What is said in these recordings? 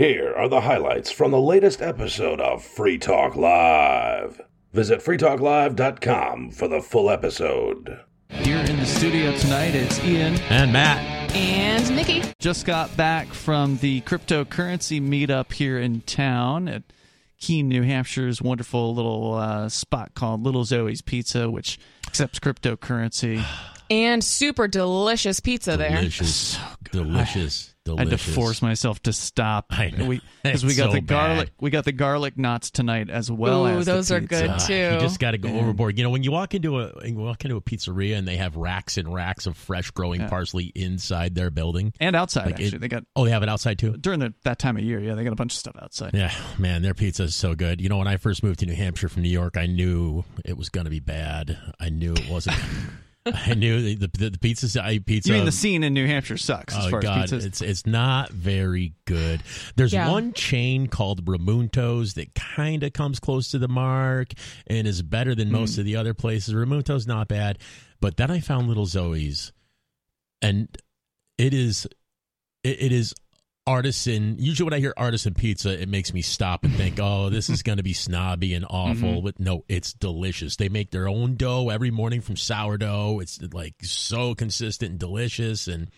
Here are the highlights from the latest episode of Free Talk Live. Visit freetalklive.com for the full episode. Here in the studio tonight, it's Ian. And Matt. And Nikki. Just got back from the cryptocurrency meetup here in town at Keene, New Hampshire's wonderful little uh, spot called Little Zoe's Pizza, which accepts cryptocurrency. And super delicious pizza there. Delicious. So good. Delicious. I had to force myself to stop. I know. We, 'cause we It's got so the garlic. bad. We got the garlic knots tonight as well Ooh, as the those are pizza. good, Ah, too. You just got to go Man. overboard. You know, when you walk into a you walk into a pizzeria and they have racks and racks of fresh growing Yeah. parsley inside their building. and outside. Like it- actually, they got Oh, they have it outside too. during the, that time of year. Yeah, they got a bunch of stuff outside. Yeah, man, their pizza is so good. You know, when I first moved to New Hampshire from New York, I knew it was going to be bad. I knew it wasn't. I knew the the, the pizza. I pizza. You mean the scene in New Hampshire sucks as Oh far God, as it's it's not very good. There's Yeah. one chain called Ramunto's that kind of comes close to the mark and is better than most Hmm. of the other places. Ramunto's not bad, but then I found Little Zoe's, and it is it, it is artisan. Usually, when I hear artisan pizza, it makes me stop and think, "Oh, this is going to be snobby and awful." Mm-hmm. But no, it's delicious. They make their own dough every morning from sourdough. It's like so consistent and delicious, and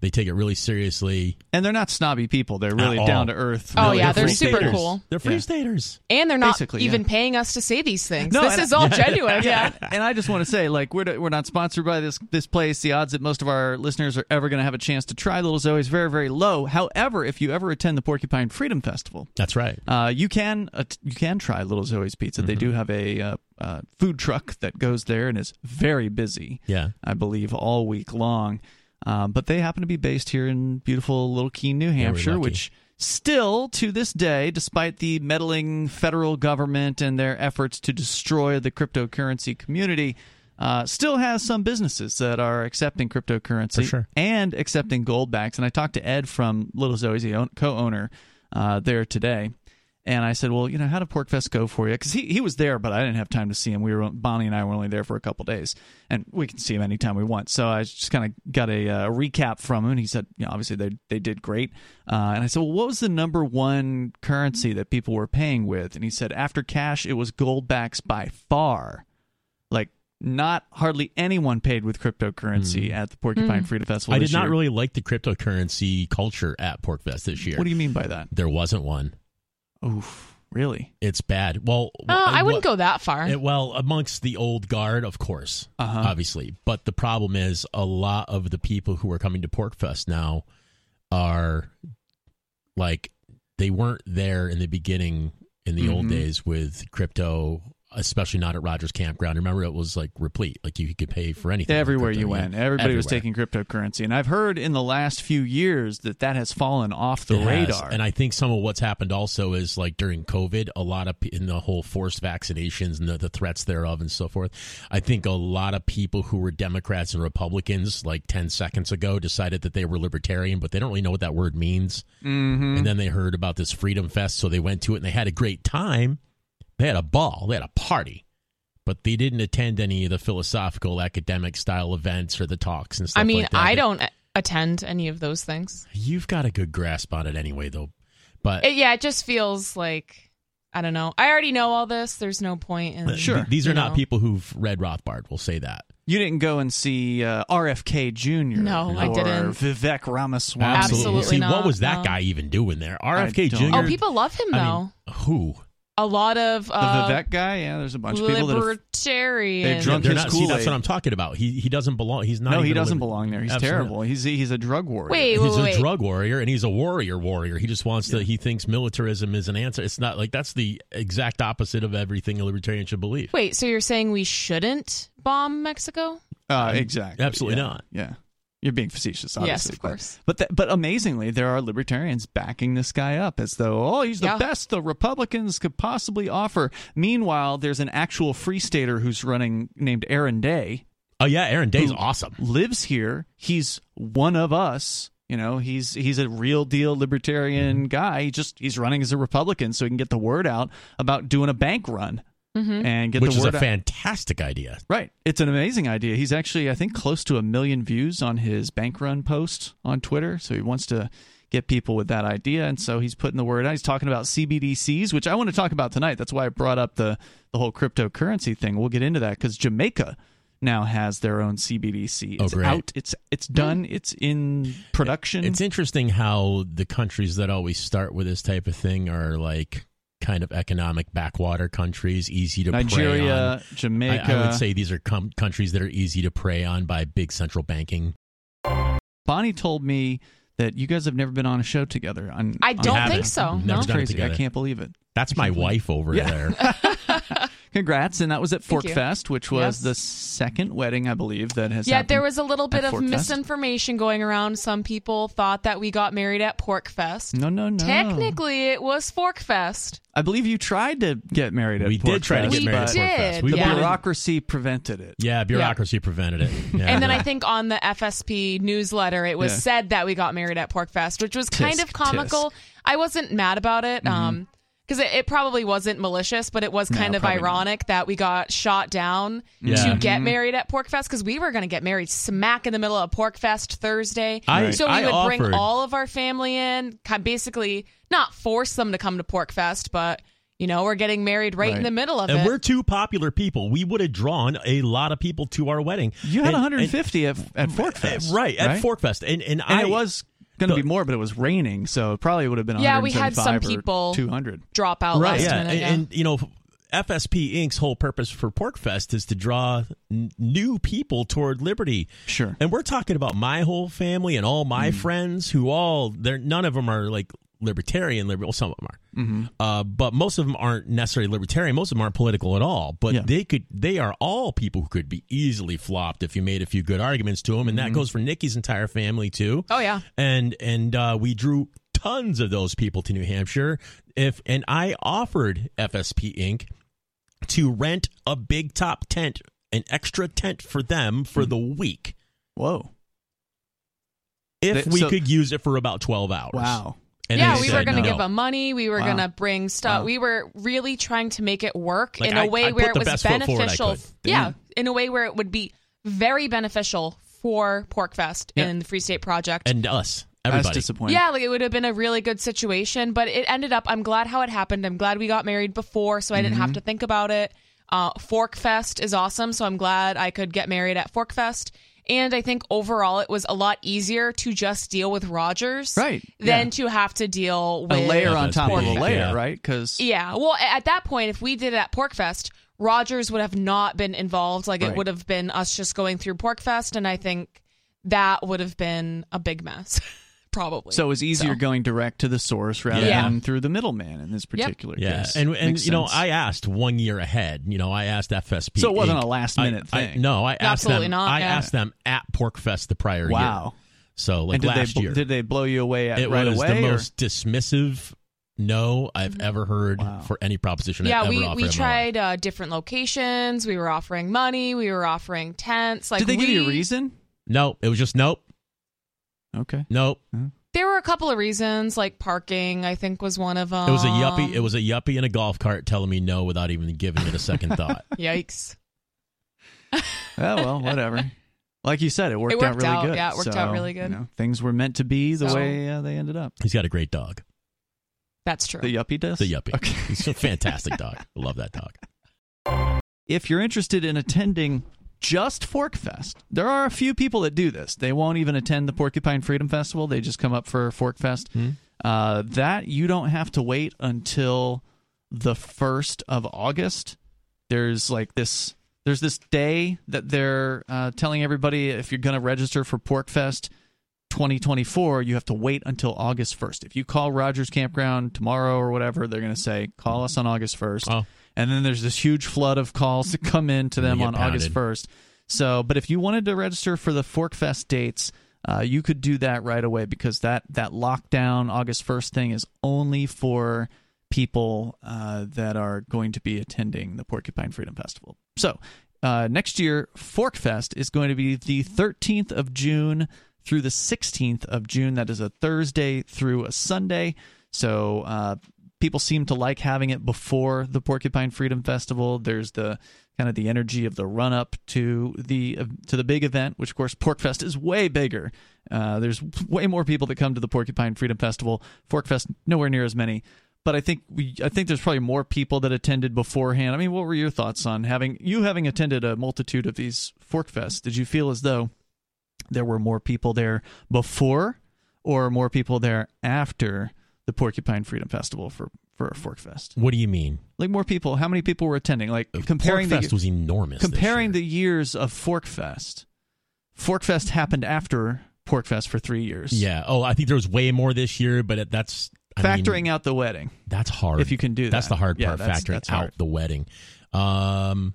they take it really seriously. and they're not snobby people. They're really all. down to earth. Oh, really yeah, free they're super thinkers. cool. They're free Yeah. staters. And they're not Basically, even yeah. paying us to say these things. No, this is I- all genuine. yeah, Yeah. and I just want to say, like, we're we're not sponsored by this this place. The odds that most of our listeners are ever going to have a chance to try Little Zoe is very very low. However, if you ever attend the Porcupine Freedom Festival, That's right. uh, you can uh, you can try Little Zoe's Pizza. They do have a uh, uh, food truck that goes there and is very busy. Yeah. I believe all week long. Um, but they happen to be based here in beautiful Little Keene, New Hampshire, which still to this day, despite the meddling federal government and their efforts to destroy the cryptocurrency community, uh, still has some businesses that are accepting cryptocurrency sure. and accepting Goldbacks. And I talked to Ed from Little Zoe's, the co-owner uh, there today. And I said, well, you know, how did Porcfest go for you? Because he, he was there, but I didn't have time to see him. We were Bonnie and I were only there for a couple days, and we can see him anytime we want. So I just kind of got a uh, recap from him, and he said, you know, obviously they they did great. Uh, and I said, well, what was the number one currency that people were paying with? And he said, after cash, it was Goldbacks by far. Like not hardly anyone paid with cryptocurrency at the Porcupine Freedom Festival. I this did not year. really like the cryptocurrency culture at Porcfest this year. What do you mean by that? There wasn't one. Oof, really? It's bad. Well, Uh, I wouldn't what- go that far. It, well, amongst the old guard, of course, Uh-huh. obviously. But the problem is, a lot of the people who are coming to Porcfest now are like they weren't there in the beginning in the old Mhm. days with crypto, especially not at Rogers Campground. Remember, it was like replete; like you could pay for anything. Everywhere you went, everybody was taking cryptocurrency, and I've heard in the last few years that that has fallen off the It has. radar. And I think some of what's happened also is like during COVID, a lot of in the whole forced vaccinations and the, the threats thereof and so forth. I think a lot of people who were Democrats and Republicans like 10 seconds ago decided that they were libertarian, but they don't really know what that word means. mm-hmm. And then they heard about this Freedom Fest, so they went to it and they had a great time. They had a ball, they had a party. But they didn't attend any of the philosophical, academic style events or the talks and stuff I mean, like that. I don't attend any of those things. You've got a good grasp on it anyway, though. But It, yeah, it just feels like I don't know. I already know all this. There's no point in Sure. These are not know. people who've read Rothbard. We'll say that. you didn't go and see uh, RFK Jr. No, I didn't. Vivek Ramaswamy. Absolutely See, what was that no. guy even doing there? RFK Jr. Oh, people love him I though. mean, who? A lot of The uh, Vivek guy, yeah. There's a bunch of people that have libertarian. They've drunk They're his not, see, that's what I'm talking about. He he doesn't belong. He's not. no, he even a doesn't liber- belong there. He's Absolutely. terrible. He's he's a drug warrior. Wait, He's a wait. drug warrior and he's a warrior warrior. He just wants to. He thinks militarism is an answer. It's not like that's the exact opposite of everything a libertarian should believe. Wait, so you're saying we shouldn't bomb Mexico? Uh, exactly. Absolutely yeah. not. Yeah. You're being facetious, obviously. Yes, of course. But th- but amazingly, there are libertarians backing this guy up as though, oh, he's the Yeah. best the Republicans could possibly offer. Meanwhile, there's an actual free stater who's running named Aaron Day, Oh yeah, Aaron Day's Who- awesome. lives here. He's one of us. You know, he's he's a real deal libertarian mm-hmm. guy. He just he's running as a Republican so he can get the word out about doing a bank run Mm-hmm. and get Which the is a out. fantastic idea. Right. It's an amazing idea. He's actually, I think, close to a million views on his bank run post on Twitter. So he wants to get people with that idea. And so he's putting the word out. He's talking about CBDCs, which I want to talk about tonight. That's why I brought up the the whole cryptocurrency thing. We'll get into that because Jamaica now has their own CBDC. Oh, It's great. out. It's it's done. It's in production. It's interesting how the countries that always start with this type of thing are like kind of economic backwater countries, easy to prey on. Nigeria, Jamaica. I, I would say these are com- countries that are easy to prey on by big central banking. Bonnie told me that you guys have never been on a show together. On, I don't haven't. think so. Never No. That's crazy. I can't believe it. That's my wife over Yeah. there. Congrats, and that was at Thank you. Forkfest, which was Yes. the second wedding I believe that has. Happened. Yeah, happened. there was a little bit of Forkfest? misinformation going around. Some people thought that we got married at Porcfest. No, no, no. Technically, it was Forkfest. I believe you tried to get married at we did try to get married but at Porcfest. did, We The yeah. bureaucracy prevented it. yeah, bureaucracy prevented it. Yeah. And then I think on the FSP newsletter, it was Yeah. said that we got married at Porcfest, which was kind Tisk, of comical. I wasn't mad about it. Um, because it, it probably wasn't malicious, but it was No, kind of probably not. ironic that we got shot down Yeah. to get mm-hmm. married at Porcfest because we were going to get married smack in the middle of Porcfest Thursday. I- so we I would offered- bring all of our family in, basically not force them to come to Porcfest, but you know we're getting married right, in the middle of and it. we're two popular people. We would have drawn a lot of people to our wedding. You had And- 150 at, at and- Forkfest, eh, right at Forkfest, and and, and I it was going to be more, but it was raining, so it probably would have been. Yeah, we had some people- 200. Drop out right, last yeah, minute. and, yeah. and you know. FSP Inc.'s whole purpose for Porcfest is to draw n- new people toward liberty. Sure. And we're talking about my whole family and all my hmm. friends who all they're none of them are like libertarian liberal well, some of them are Mm-hmm. uh, but most of them aren't necessarily libertarian most of them aren't political at all but Yeah. they could they are all people who could be easily flopped if you made a few good arguments to them and Mm-hmm. that goes for nikki's entire family too oh yeah. and and uh, we drew tons of those people to new hampshire if and i offered fsp inc to rent a big top tent an extra tent for them for the week Whoa! if we so- could use it for about 12 hours. Wow. And yeah, we were going to no. give them money. We were Wow. going to bring stuff. Wow. We were really trying to make it work Like, in I- a way I where it was best foot forward I beneficial. Yeah, in a way where it would be very beneficial for Porcfest Yeah. and the Free State Project. And us, That's everybody. disappointing. yeah, like it would have been a really good situation, but it ended up. I'm glad how it happened. I'm glad we got married before, so I didn't Mm-hmm. have to think about it. Uh, Forkfest is awesome, so I'm glad I could get married at Forkfest. And I think overall, it was a lot easier to just deal with Rogers, Right, Than yeah. to have to deal with A layer on FSP, top of a layer, yeah. right? Because Yeah. Well, at that point, if we did it at Porcfest, Rogers would have not been involved. Like Right. it would have been us just going through Porcfest, and I think that would have been a big mess, probably. so it was easier So. going direct to the source rather Yeah. than through the middleman in this particular Yeah, case. and and Makes you know. I asked one year ahead. You know, I asked FSP. So it wasn't Inc. a last minute I- thing. no, I asked Absolutely them. not, I yeah. asked them at Porcfest the prior year. wow. So like and did last they year, did they blow you away at, it right was away? the or- most dismissive no I've ever heard Wow. for any proposition. yeah, I've we, offered we in my life. tried uh, different locations. We were offering money. We were offering tents. Like did they give you a reason? No, it was just nope, Okay. nope. There were a couple of reasons, like parking. I think was one of them. It was a yuppie. It was a yuppie in a golf cart telling me no without even giving it a second thought. Yikes! Oh well, whatever. Like you said, it worked, worked out really out, good. yeah, it worked So, out really good. you know, things were meant to be the So- way uh, they ended up. He's got a great dog. That's true. The yuppie does. The yuppie. Okay. He's a fantastic dog. I love that dog. if you're interested in attending just Forkfest, there are a few people that do this. They won't even attend the Porcupine Freedom Festival. They just come up for Forkfest. Uh, that you don't have to wait until the first of August. There's like this. There's this day that they're uh, telling everybody if you're going to register for Porcfest 2024, you have to wait until August 1st. If you call Rogers Campground tomorrow or whatever, they're going to say call us on August 1st Oh. And then there's this huge flood of calls that come in to them on August 1st. So, but if you wanted to register for the Forkfest dates, uh, you could do that right away because that that lockdown August 1st thing is only for people uh, that are going to be attending the Porcupine Freedom Festival. So, uh, next year, Forkfest is going to be the 13th of June through the 16th of June. That is a Thursday through a Sunday. So, uh, people seem to like having it before the Porcupine Freedom Festival. There's the kind of the energy of the run up to the uh, to the big event, which of course PorcFest is way bigger. Uh, there's way more people that come to the Porcupine Freedom Festival. ForkFest nowhere near as many. But I think we, I think there's probably more people that attended beforehand. I mean, what were your thoughts on having you having attended a multitude of these ForkFests? Did you feel as though there were more people there before, or more people there after the Porcupine Freedom Festival for for a ForkFest? What do you mean? Like more people? How many people were attending? Like comparing Porcfest the was enormous. this comparing year. the years of ForkFest. ForkFest happened after Porcfest for three years. yeah. Oh, I think there was way more this year, but it- that's I mean, factoring out the wedding. That's hard. If you can do That's the hard Yeah, part, that's- factoring that's out the wedding. Um,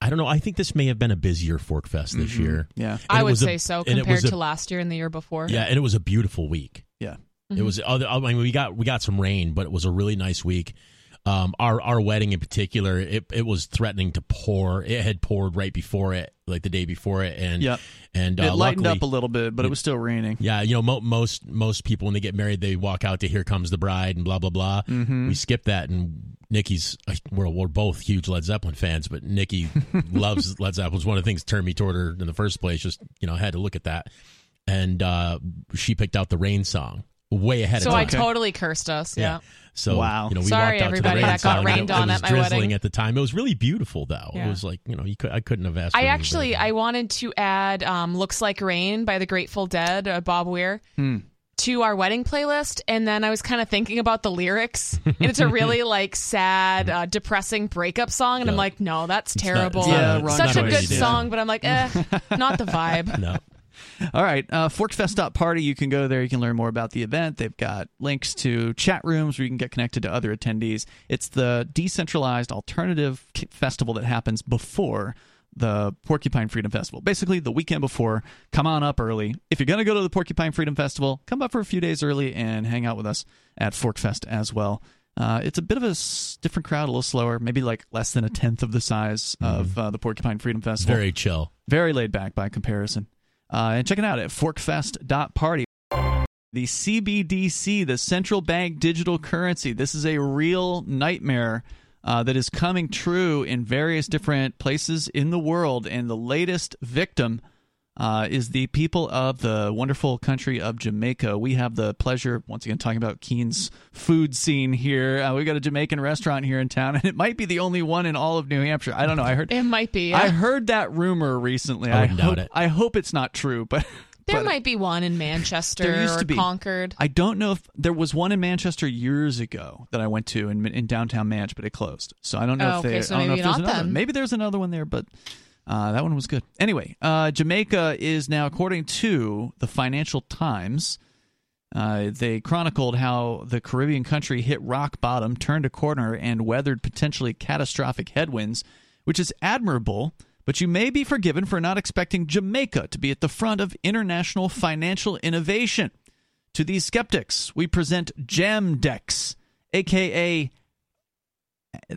I don't know. I think this may have been a busier Fork Fest this Mm-hmm. year. Yeah, And I would was a- say so compared a- to last year and the year before. Yeah, and it was a beautiful week. yeah. It was. Other, I mean, we got we got some rain, but it was a really nice week. Um, our our wedding in particular, it it was threatening to pour. It had poured right before it, like the day before it, and Yep. and it uh, lightened luckily- up a little bit, but it was still raining. Yeah, you know, mo- most most people when they get married, they walk out to "Here Comes the Bride" and blah blah blah. Mm-hmm. We skipped that, and Nikki's we're we're both huge Led Zeppelin fans, but Nikki loves Led Zeppelin. It's one of the things that turned me toward her in the first place. Just you know, I had to look at that, and uh, she picked out the Rain song way ahead So of time. So I totally cursed us. Yeah. So Wow. you know, we Sorry, walked out everybody to the rain that got song, and rained it, on it was at my drizzling wedding. at the time. It was really beautiful, though. Yeah. It was like you know, you could I couldn't have asked. for I actually better. I wanted to add um, "Looks Like Rain" by the Grateful Dead, uh, Bob Weir, Hmm. to our wedding playlist, and then I was kind of thinking about the lyrics, and it's a really like sad, uh, depressing breakup song, and I'm like, no, that's It's terrible. it's not- Yeah, it's wrong not Such a good song, but I'm like, eh, not the vibe. No. All right, uh, Forkfest.party. You can go there. You can learn more about the event. They've got links to chat rooms where you can get connected to other attendees. It's the decentralized alternative festival that happens before the Porcupine Freedom Festival. Basically, the weekend before. Come on up early. If you're going to go to the Porcupine Freedom Festival, come up for a few days early and hang out with us at Forkfest as well. Uh, it's a bit of a s- different crowd, a little slower, maybe like less than a tenth of the size of uh, the Porcupine Freedom Festival Very chill. very laid back by comparison. Uh, and check it out at forkfest.party. The CBDC, the central bank digital currency, this is a real nightmare uh, that is coming true in various different places in the world. And the latest victim uh, is the people of the wonderful country of Jamaica. We have the pleasure, once again, talking about Keene's food scene here. Uh, we got a Jamaican restaurant here in town, and it might be the only one in all of New Hampshire. I don't know. I heard It might be. I heard that rumor recently. I I, wouldn't hope, doubt it. I hope it's not true, but there but might be one in Manchester There used or to be. Concord. I don't know if there was one in Manchester years ago that I went to in, in downtown Manch, but it closed. So I don't know Oh, if they. okay, so I don't know maybe if there's not another. then. Maybe there's another one there, but uh, that one was good. Anyway, uh, Jamaica is now, according to the Financial Times. Uh, they chronicled how the Caribbean country hit rock bottom, turned a corner, and weathered potentially catastrophic headwinds, which is admirable. But you may be forgiven for not expecting Jamaica to be at the front of international financial innovation. To these skeptics, we present Jamdex, aka,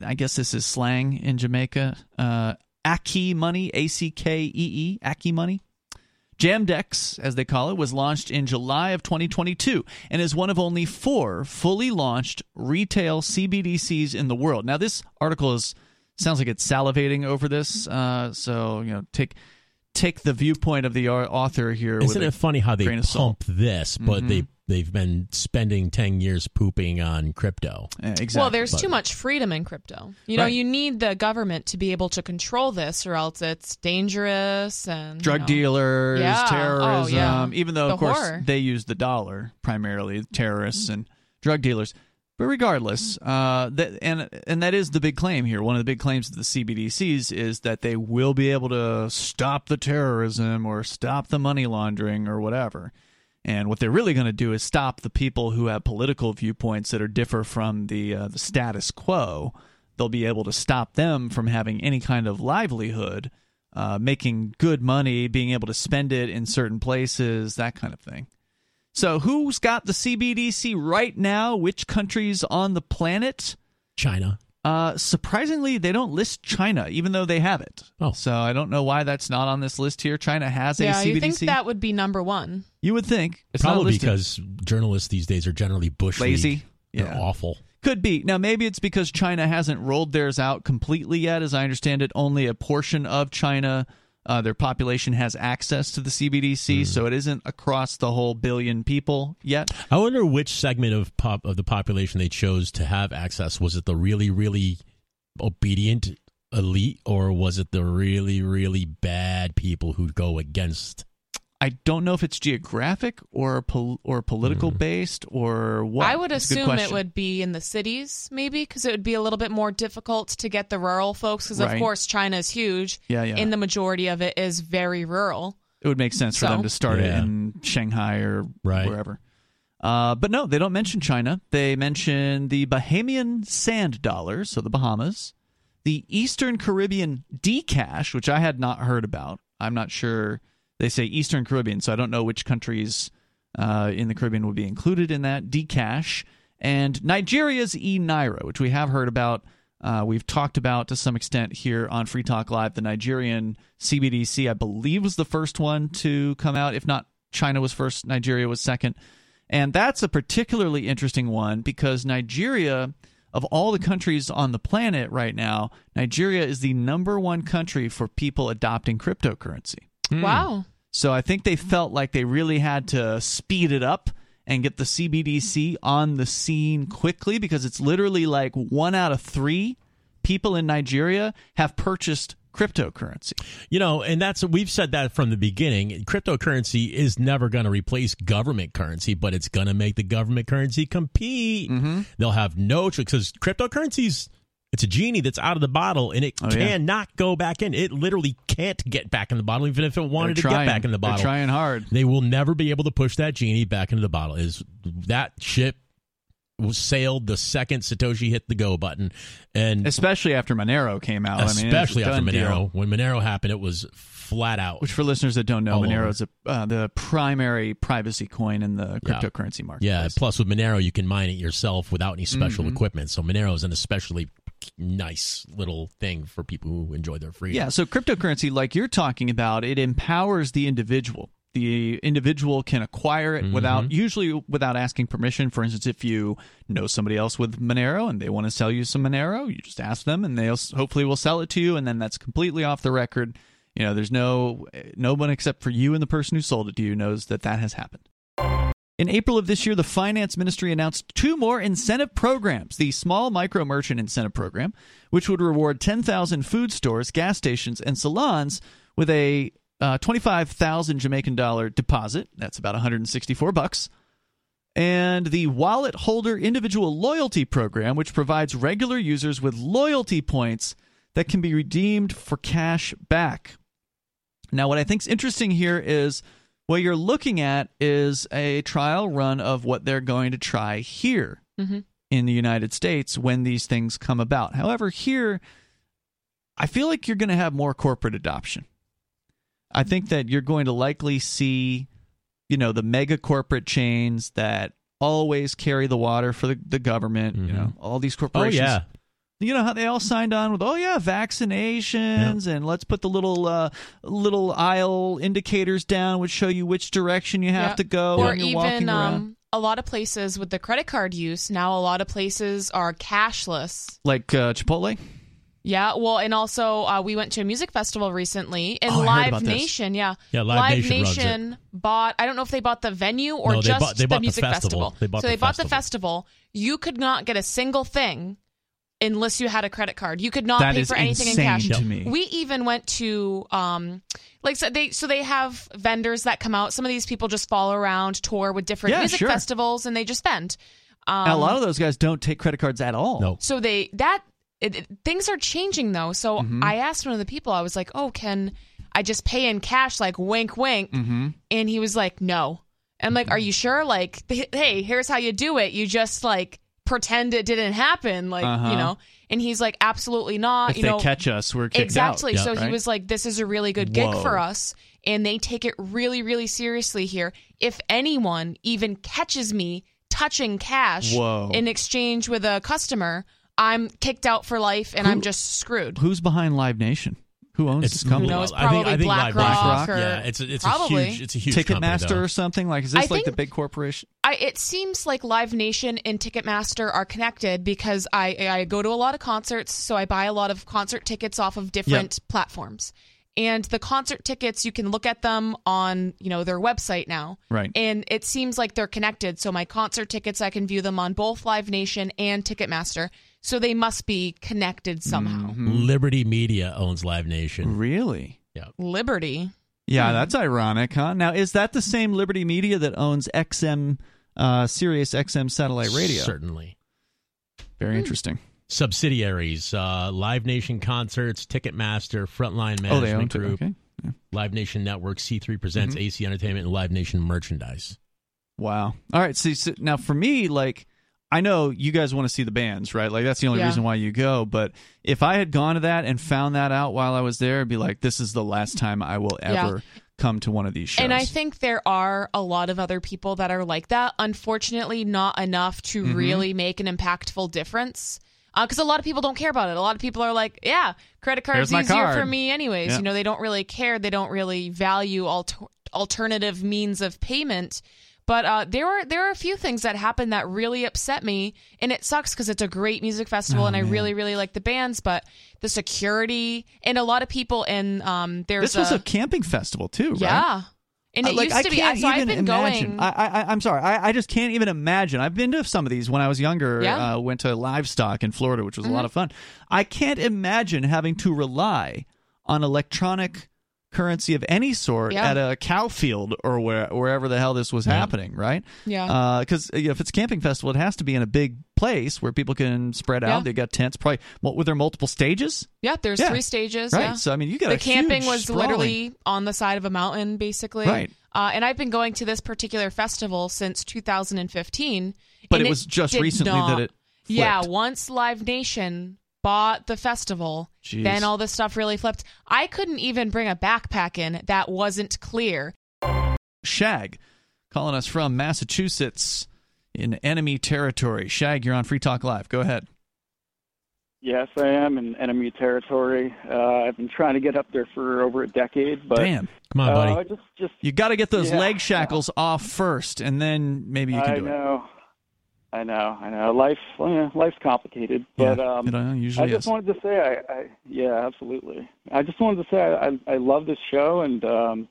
I guess this is slang in Jamaica, uh, Ackee money, A C K E E, Ackee money. Jamdex, as they call it, was launched in July of 2022 and is one of only four fully launched retail CBDCs in the world. Now, this article is sounds like it's salivating over this, uh, so you know, take take the viewpoint of the author here. Isn't it funny how they grain of salt. pump this, but Mhm. they they've been spending ten years pooping on crypto. a, exactly. Well, there's But- too much freedom in crypto. You know, Right. you need the government to be able to control this, or else it's dangerous and drug you know, dealers, Yeah. Oh, terrorism. yeah. Even though, The of course, horror. they use the dollar primarily, terrorists and drug dealers. But regardless, uh, that and and that is the big claim here. One of the big claims of the CBDCs is that they will be able to stop the terrorism or stop the money laundering or whatever. And what they're really going to do is stop the people who have political viewpoints that are differ from the uh, the status quo. They'll be able to stop them from having any kind of livelihood, uh, making good money, being able to spend it in certain places, that kind of thing. So, who's got the CBDC right now? Which countries on the planet? China. Uh, surprisingly, they don't list China, even though they have it. Oh. So I don't know why that's not on this list here. China has a Yeah, CBDC. you think that would be number one? You would think it's Probably because journalists these days are generally bush lazy. league. They're Yeah. awful. Could be. Now, maybe it's because China hasn't rolled theirs out completely yet. As I understand it, only a portion of China, uh, their population has access to the CBDC, so it isn't across the whole billion people yet. I wonder which segment of pop of the population they chose to have access. Was it the really, really obedient elite, or was it the really, really bad people who go against? I don't know if it's geographic or pol- or political based or what. I would It's a good assume it would be in the cities, maybe, because it would be a little bit more difficult to get the rural folks. Because Right. of course, China is huge, Yeah, yeah. and the majority of it is very rural. it would make sense for So? them to start it Yeah. in Shanghai or Right. wherever. Uh, but no, they don't mention China. They mention the Bahamian sand dollar, so the Bahamas, the Eastern Caribbean Dcash, which I had not heard about. I'm not sure. They say Eastern Caribbean, so I don't know which countries uh, in the Caribbean would be included in that Dcash, and Nigeria's e Naira, which we have heard about. Uh, we've talked about to some extent here on Free Talk Live. The Nigerian CBDC, I believe, was the first one to come out. If not, China was first, Nigeria was second. And that's a particularly interesting one because Nigeria, of all the countries on the planet right now, Nigeria is the number one country for people adopting cryptocurrency. Wow. So I think they felt like they really had to speed it up and get the CBDC on the scene quickly because it's literally like one out of three people in Nigeria have purchased cryptocurrency. You know, and that's we've said that from the beginning. Cryptocurrency is never going to replace government currency, but it's going to make the government currency compete. Mm-hmm. They'll have no choice because cryptocurrency's it's a genie that's out of the bottle and it Oh, yeah. cannot go back in. It literally can't get back in the bottle, even if it wanted They're to trying. get back in the They're bottle. trying hard. They will never be able to push that genie back into the bottle. Is that ship was sailed the second Satoshi hit the go button, and Especially after Monero came out. I mean, especially after Monero. deal. When Monero happened, it was flat out. Which, for listeners that don't know, Monero over. is a, uh, the primary privacy coin in the Yeah. cryptocurrency market. Yeah. Plus, with Monero, you can mine it yourself without any special Mm-hmm. equipment. So Monero is an especially nice little thing for people who enjoy their freedom. Yeah, so cryptocurrency, like you're talking about, it empowers the individual. The individual can acquire it without, mm-hmm. usually without asking permission. For instance, if you know somebody else with Monero and they want to sell you some Monero, you just ask them, and they'll hopefully will sell it to you, and then that's completely off the record. You know, there's no no one except for you and the person who sold it to you knows that that has happened. In April of this year, the Finance Ministry announced two more incentive programs the Small Micro Merchant Incentive Program, which would reward 10,000 food stores, gas stations, and salons with a uh, 25,000 Jamaican dollar deposit. That's about 164 bucks. And the Wallet Holder Individual Loyalty Program, which provides regular users with loyalty points that can be redeemed for cash back. Now, what I think is interesting here is what you're looking at is a trial run of what they're going to try here Mhm. in the United States when these things come about. However, here, I feel like you're going to have more corporate adoption. I think that you're going to likely see, you know, the mega corporate chains that always carry the water for the, the government, you know, all these corporations. Oh corporations yeah. You know how they all signed on with oh yeah vaccinations and let's put the little uh, little aisle indicators down which show you which direction you have Yeah. to go or when you're walking even around um, a lot of places with the credit card use now a lot of places are cashless like uh, chipotle yeah well and also uh, we went to a music festival recently and Oh, live nation yeah Yeah, Live Nation. Nation bought i don't know if they bought the venue or No, they just bought- they the bought the music festival. They bought so the they bought the festival. festival you could not get a single thing unless you had a credit card. You could not That pay for anything in insane cash. to me. we even went to um like so they so they have vendors that come out. Some of these people just follow around tour with different Yeah, music sure. festivals and they just spend. Um, a lot of those guys don't take credit cards at all. No. so they that it, it- things are changing though. So Mm-hmm. i asked one of the people i was like oh can i just pay in cash? Like wink wink. Mm-hmm. and he was like no. And i'm like are you sure? Like hey here's how you do it. You just like pretend it didn't happen like Uh-huh. you know and he's like absolutely not if you they know catch us we're kicked exactly out so right? he was like this is a really good gig Whoa. for us and they take it really really seriously here if anyone even catches me touching cash Whoa. in exchange with a customer i'm kicked out for life and i'm just screwed who's behind live nation Who owns It's this company? Who knows? I think, I Probably think Live BlackRock or- yeah, it's a, it's Probably. a huge it's a huge Ticketmaster though. or something? Like, is this I like the big corporation? I, it seems like Live Nation and Ticketmaster are connected because I I go to a lot of concerts, so I buy a lot of concert tickets off of different platforms. And the concert tickets, you can look at them on you know their website now, Right. And it seems like they're connected. So my concert tickets, I can view them on both Live Nation and Ticketmaster. So they must be connected somehow. Mm-hmm. Liberty Media owns Live Nation. Really? Liberty. Yeah, Hmm. that's ironic, huh? Now, is that the same Liberty Media that owns XM, uh, Sirius XM satellite radio? Certainly. Very Hmm. interesting. Subsidiaries, uh, Live Nation Concerts, Ticketmaster, Frontline Oh, they Management own it. Group, Okay. Live Nation Network, C3 Presents, Mm-hmm. AC Entertainment, and Live Nation Merchandise. Wow. All right. See, so now for me, like, I know you guys want to see the bands, right? Like, that's the only Yeah. reason why you go. But if I had gone to that and found that out while I was there, I'd be like, this is the last time I will Yeah. ever come to one of these shows. And I think there are a lot of other people that are like that. Unfortunately, not enough to Mm-hmm. really make an impactful difference. Because a lot of people don't care about it. A lot of people are like, "Yeah, credit Here's card's my easier card." for me, anyways." Yeah. You know, they don't really care. They don't really value alter- alternative means of payment. But uh, there are there are a few things that happened that really upset me, and it sucks because it's a great music festival, Oh, and I really really like the bands. But the security and a lot of people, and um, there's this was a camping festival, too, right? yeah. And it Uh, like, used I to be. can't So I've even been imagine. going. I, I, I'm sorry. I, I just can't even imagine. I've been to some of these when I was younger. Yeah. Mm-hmm. Uh, went to livestock in Florida, which was a lot of fun. I can't imagine having to rely on electronic currency of any sort Yeah. at a cow field or where, wherever the hell this was happening, right? Yeah. Because if it's a camping festival, it has to be in a big place where people can spread out. Yeah. They got tents, probably. What were there multiple stages? yeah, there's Yeah. three stages. Right. Yeah. So I mean, you got the a camping huge was sprawling- literally on the side of a mountain, basically. Right. Uh, and I've been going to this particular festival since 2015. But and it was just recently not- that it. Yeah, once Live Nation bought the festival, Jeez. then all this stuff really flipped. I couldn't even bring a backpack in that wasn't clear. Shag calling us from Massachusetts in enemy territory. Shag, you're on Free Talk Live. Go ahead. Yes, I am in enemy territory. Uh, I've been trying to get up there for over a decade, but Damn. Come on, buddy. uh, just just You got to get those Yeah. leg shackles off first, and then maybe you can I do it. I know, I know. Life, yeah, life's complicated, but yeah, um, it uh, I just is. wanted to say, I, I yeah, absolutely. I just wanted to say I, I, I love this show, and um,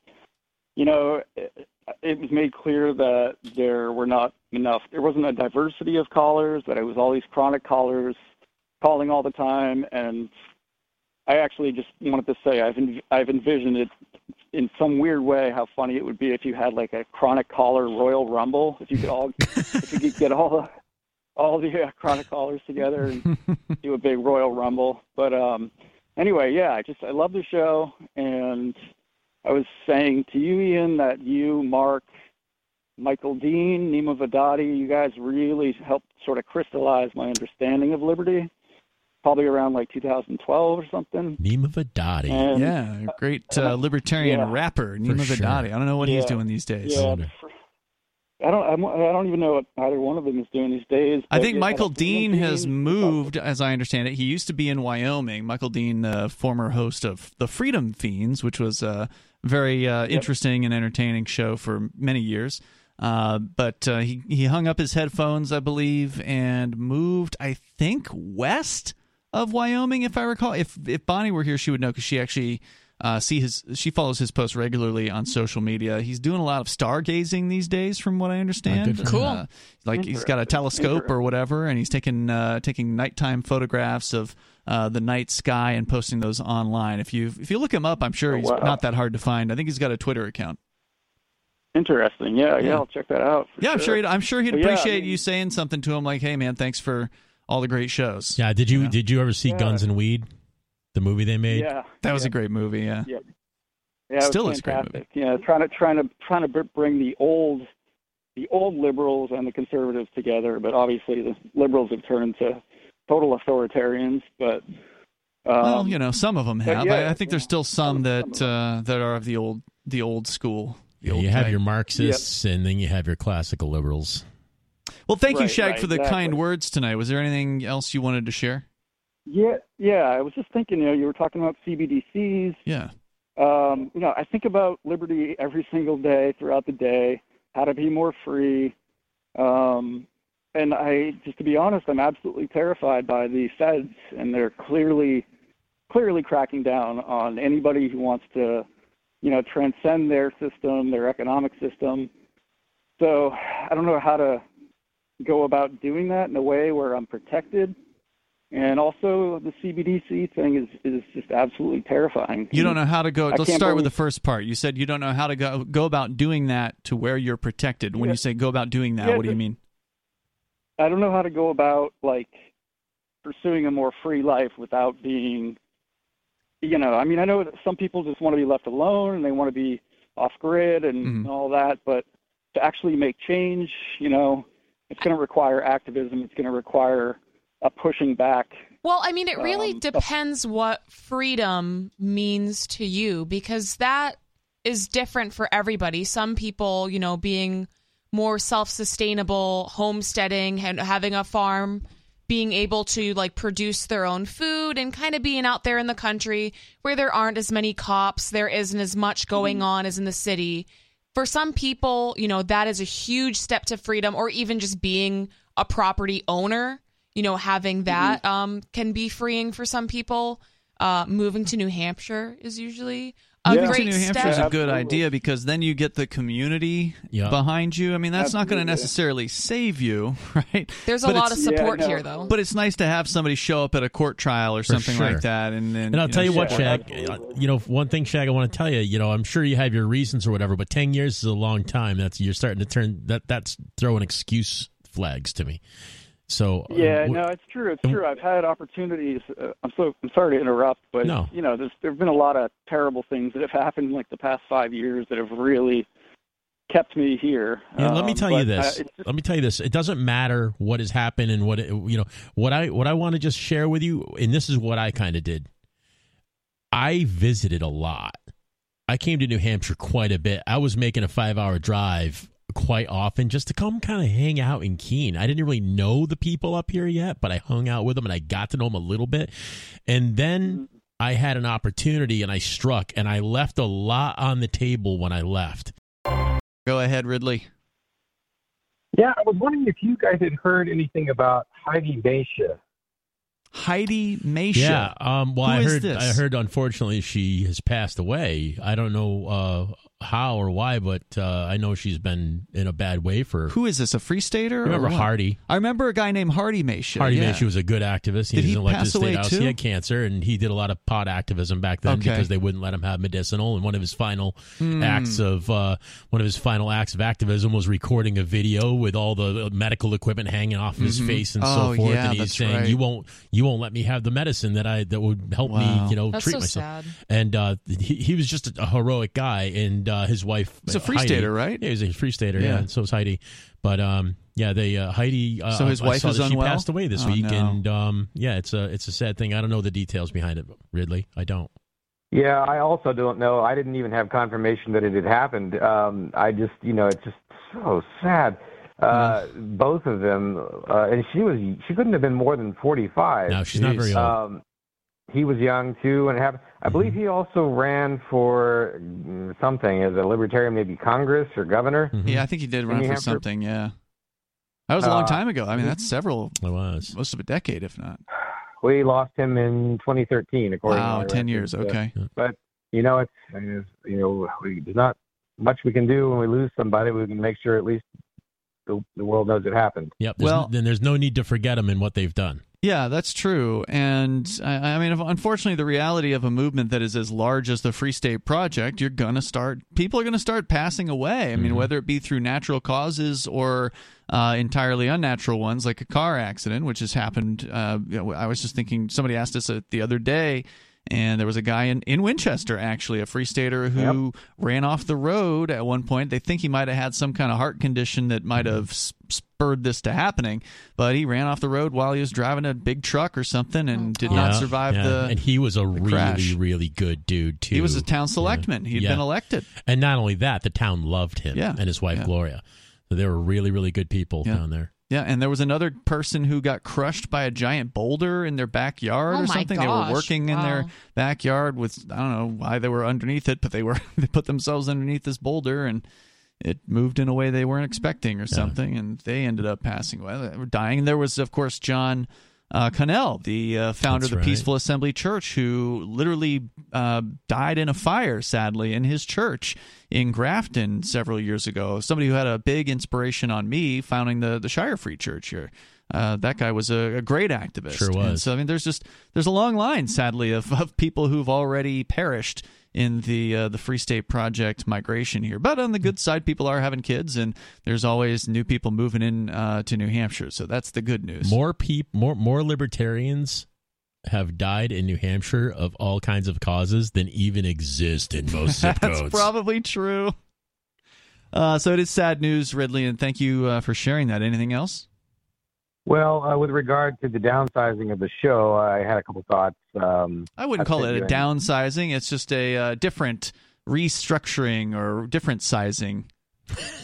you know, it, it was made clear that there were not enough. There wasn't a diversity of callers. That it was all these chronic callers calling all the time, and I actually just wanted to say I've en- I've envisioned it in some weird way how funny it would be if you had like a chronic caller Royal Rumble. If you could all if you could get all the all the uh, chronic callers together and do a big Royal Rumble. But um, anyway, yeah, I just I love the show, and I was saying to you, Ian, that you, Mark, Michael Dean, Nima Vadati, you guys really helped sort of crystallize my understanding of liberty. Probably around like 2012 or something. Nima Vadati. And yeah, great uh, libertarian Yeah. rapper, Nima sure. Vadati. I don't know what he's doing these days. yeah, wonder. I don't I'm- I don't even know what either one of them is doing these days. I think yeah, Michael Freedom Dean has Dean, moved, as I understand it. He used to be in Wyoming. Michael Dean, the former host of the Freedom Feens, which was a very uh, interesting and entertaining show for many years. Uh, but uh, he he hung up his headphones, I believe, and moved. I think west of Wyoming, if I recall. If if Bonnie were here, she would know because she actually uh, see his she follows his posts regularly on social media. He's doing a lot of stargazing these days, from what I understand. good Cool. Uh, like he's got a telescope or whatever, and he's taking uh, taking nighttime photographs of uh, the night sky and posting those online. If you if you look him up, I'm sure Oh, he's wow. not that hard to find. I think he's got a Twitter account. Interesting. Yeah, yeah, Yeah. I'll check that out. for Yeah, I'm sure he'd, I'm sure he'd But yeah, I appreciate mean- you saying something to him like, "Hey, man, thanks for all the great shows." Yeah, did you Yeah. did you ever see Yeah. Guns and Weed, the movie they made? Yeah, that was yeah. a great movie. Yeah, Yeah. Yeah, it Still is a great movie. Yeah, trying to trying to trying to bring the old the old liberals and the conservatives together, but obviously the liberals have turned to total authoritarians. But um, well, you know, some of them have. yeah, I, I think there's still some some- some that uh, that are of the old the old school. The Yeah, old you have your Marxists and then you have your classical liberals. Well, thank you, Shag, right, for the exactly. kind words tonight. Was there anything else you wanted to share? Yeah, yeah. I was just thinking. You know, you were talking about CBDCs. Yeah. Um, you know, I think about liberty every single day throughout the day. How to be more free. Um, and I, just to be honest, I'm absolutely terrified by the feds, and they're clearly, clearly cracking down on anybody who wants to, you know, transcend their system, their economic system. So I don't know how to go about doing that in a way where I'm protected. And also, the CBDC thing is is just absolutely terrifying. You don't know how to go. Let's start with the first part. You said you don't know how to go go about doing that to where you're protected. When Yeah. you say go about doing that, Yeah, what do you mean? I don't know how to go about like pursuing a more free life without being, you know, I mean, I know that some people just want to be left alone and they want to be off grid and Mhm. all that, but to actually make change, you know, it's going to require activism. It's going to require a pushing back. Well, I mean, it really Um, depends what freedom means to you because that is different for everybody. Some people, you know, being more self sustainable, homesteading, and having a farm, being able to like produce their own food and kind of being out there in the country where there aren't as many cops, there isn't as much going on as in the city. For some people, you know, that is a huge step to freedom or even just being a property owner you know, having that um, can be freeing for some people. Uh, moving to New Hampshire is usually a Yeah. Great to New Hampshire step. is a good Absolutely. idea because then you get the community Yeah. behind you. I mean, that's not going to necessarily save you, right? There's a lot of it's- Yeah, support no. here, though. But it's nice to have somebody show up at a court trial or something sure. like that, and then. And I'll tell you what, Shag. absolutely. You know, one thing, Shag, I want to tell you. You know, I'm sure you have your reasons or whatever, but ten years is a long time. That's you're starting to turn that. That's throwing excuse flags to me. So uh, Yeah, no, it's true. It's true. I've had opportunities. Uh, I'm so I'm sorry to interrupt, but No. you know, there's there've been a lot of terrible things that have happened like the past five years that have really kept me here. Yeah, let me Um, tell you uh, this. it's just- let me tell you this. It doesn't matter what has happened and what it, you know. What I what I want to just share with you, and this is what I kind of did. I visited a lot. I came to New Hampshire quite a bit. I was making a five hour drive quite often just to come kind of hang out in Keene. I didn't really know the people up here yet, but I hung out with them and I got to know them a little bit. And then I had an opportunity and I struck and I left a lot on the table when I left. Go ahead, Ridley. Yeah, I was wondering if you guys had heard anything about Heidi Baisha. Heidi Macia. Yeah. Um, well, Who I heard. I heard. Unfortunately, she has passed away. I don't know uh, how or why, but uh, I know she's been in a bad way for. Who is this? A free stater? or remember what? Hardy? I remember a guy named Hardy Macia. Hardy yeah. Macia was a good activist. He Did was he elected pass to state away house. too? He had cancer, and he did a lot of pot activism back then Okay. because they wouldn't let him have medicinal. And one of his final Hmm. acts of uh, one of his final acts of activism was recording a video with all the medical equipment hanging off his face and Oh, so forth. yeah, and he's that's saying, right. "You won't, you won't let me have the medicine that I that would help Wow. me, you know, That's treat so myself." sad. And uh, he he was just a heroic guy, and uh, his wife. He's a free Heidi- stater, right? Yeah, he's a free stater. Yeah, Yeah. so is Heidi. But um, yeah, they uh, Heidi. Uh, So his I wife saw is that She passed away this Oh, week, no. and um, yeah, it's a it's a sad thing. I don't know the details behind it, Ridley. I don't. Yeah, I also don't know. I didn't even have confirmation that it had happened. Um, I just, you know, it's just so sad. Uh, Both of them, uh, and she was, she couldn't have been more than forty-five. No, she's not very old. Um, he was young too, and have, I believe he also ran for mm, something as a libertarian, maybe Congress or governor. Mhm. Yeah, I think he did run New for Hampshire- something. Yeah, that was a long Uh, time ago. I mean, that's several, It was. most of a decade, if not. We lost him in 2013, according Wow, my ten records. years. Okay. but you know, it's, it's you know, we, there's not much we can do when we lose somebody. We can make sure at least the, the world knows it happened. Yep. There's, Well- then there's no need to forget them and what they've done. Yeah, that's true. And I, I mean, unfortunately, the reality of a movement that is as large as the Free State Project, you're going to start, people are going to start passing away. I mean, whether it be through natural causes or uh, entirely unnatural ones, like a car accident, which has happened. Uh, you know, I was just thinking, somebody asked us uh, the other day. And there was a guy in, in Winchester, actually, a free stater who ran off the road at one point. They think he might have had some kind of heart condition that might mm-hmm. have s- spurred this to happening, but he ran off the road while he was driving a big truck or something and oh, did not survive yeah. the. And he was a really, crash. really good dude too. he was a town selectman. He'd Yeah. been elected. and not only that, the town loved him Yeah, and his wife yeah. Gloria. So they were really, really good people Yeah. down there. Yeah, and there was another person who got crushed by a giant boulder in their backyard Oh or my something. They were gosh, working in their backyard with I don't know why they were underneath it, but they were they put themselves underneath this boulder and it moved in a way they weren't expecting or something, and they ended up passing away. Dying. And there was, of course, John uh, Connell, the uh, founder That's of the right. Peaceful Assembly Church, who literally uh, died in a fire, sadly, in his church in Grafton several years ago. Somebody who had a big inspiration on me founding the, the Shire Free Church here. Uh, that guy was a, a great activist. Sure And was. so I mean, there's just there's a long line, sadly, of, of people who've already perished in the uh, the Free State Project migration here. But on the good side, people are having kids, and there's always new people moving in uh, to New Hampshire. So that's the good news. More peop, more more libertarians have died in New Hampshire of all kinds of causes than even exist in most zip That's probably true. Uh, so it is sad news, Ridley, and thank you uh, for sharing that. Anything else? Well, uh, with regard to the downsizing of the show, I had a couple thoughts. Um, I wouldn't call it a downsizing. It's just a uh, different restructuring or different sizing.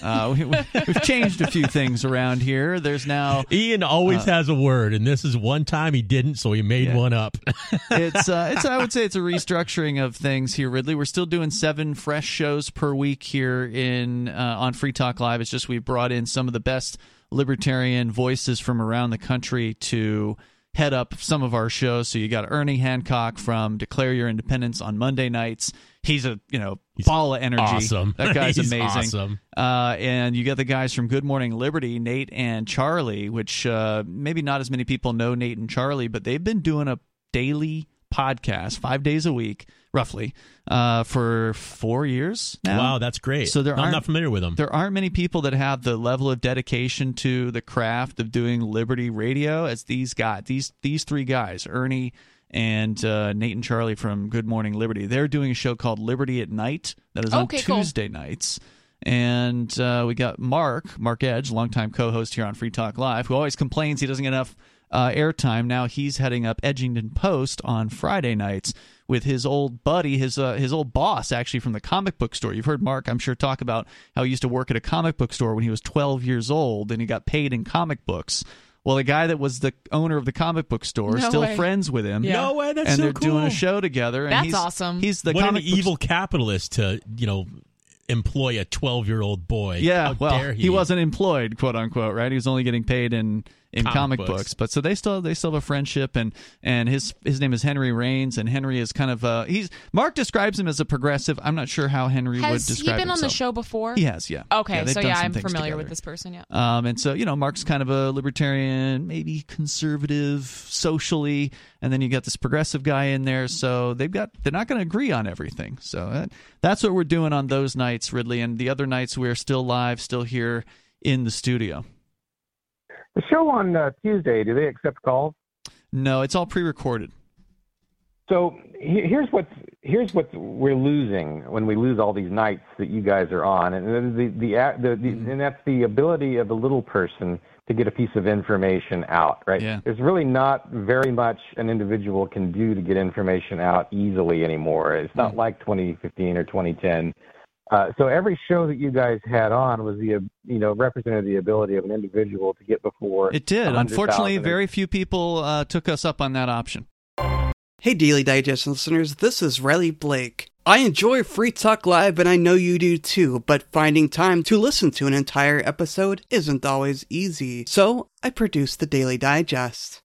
Uh, we, we've changed a few things around here. There's now Ian always Uh, has a word, and this is one time he didn't, so he made Yeah. one up. it's uh, it's I would say it's a restructuring of things here, Ridley. We're still doing seven fresh shows per week here in uh, on Free Talk Live. It's just we've brought in some of the best libertarian voices from around the country to head up some of our shows. So you got Ernie Hancock from Declare Your Independence on Monday nights. He's a you know ball of energy. awesome. That guy's He's amazing. awesome. Uh, and you got the guys from Good Morning Liberty, Nate and Charlie, which uh, maybe not as many people know Nate and Charlie, but they've been doing a daily podcast five days a week, roughly, uh, for four years now. Wow, that's great. So there I'm aren't- not familiar with them. There aren't many people that have the level of dedication to the craft of doing Liberty Radio as these guys. These these three guys, Ernie and uh, Nate and Charlie from Good Morning Liberty. They're doing a show called Liberty at Night that is on Okay, cool. Tuesday nights. And uh, we got Mark, Mark Edge, longtime co-host here on Free Talk Live, who always complains he doesn't get enough uh, airtime. Now he's heading up Edgington Post on Friday nights with his old buddy, his uh, his old boss, actually from the comic book store. You've heard Mark, I'm sure, talk about how he used to work at a comic book store when he was 12 years old, and he got paid in comic books. Well, the guy that was the owner of the comic book store No still way. friends with him. Yeah. No way, that's and so they're cool. doing a show together. And That's he's, awesome. He's the what an comic book evil capitalist to you know employ a 12 year old boy. Yeah, How well, dare he? he wasn't employed, quote unquote, right? He was only getting paid in in Comic comic, books. books. But so they still they still have a friendship, and and his his name is Henry Rains, and Henry is kind of uh he's Mark describes him as a progressive. I'm not sure how Henry would describe. Has he describe been on the show before? He has, yeah. Okay, they've so yeah, I'm familiar together. with this person. Yeah. Um, and so you know, Mark's kind of a libertarian, maybe conservative socially, and then you got this progressive guy in there. So they've got they're not going to agree on everything. So that, that's what we're doing on those nights, Ridley. And the other nights we're still live, still here in the studio. The show on uh, Tuesday, do they accept calls? No, it's all pre-recorded. So here's what here's what we're losing when we lose all these nights that you guys are on, and the the, the, the Mm-hmm. and that's the ability of the little person to get a piece of information out. Right? Yeah. There's really not very much an individual can do to get information out easily anymore. It's not Mm. like 2015 or 2010. Uh, so every show that you guys had on was the uh, you know represented the ability of an individual to get before It did. Unfortunately, very few people uh, took us up on that option. Hey, Daily Digest listeners, this is Riley Blake. I enjoy Free Talk Live, and I know you do too, but finding time to listen to an entire episode isn't always easy. So, I produce the Daily Digest.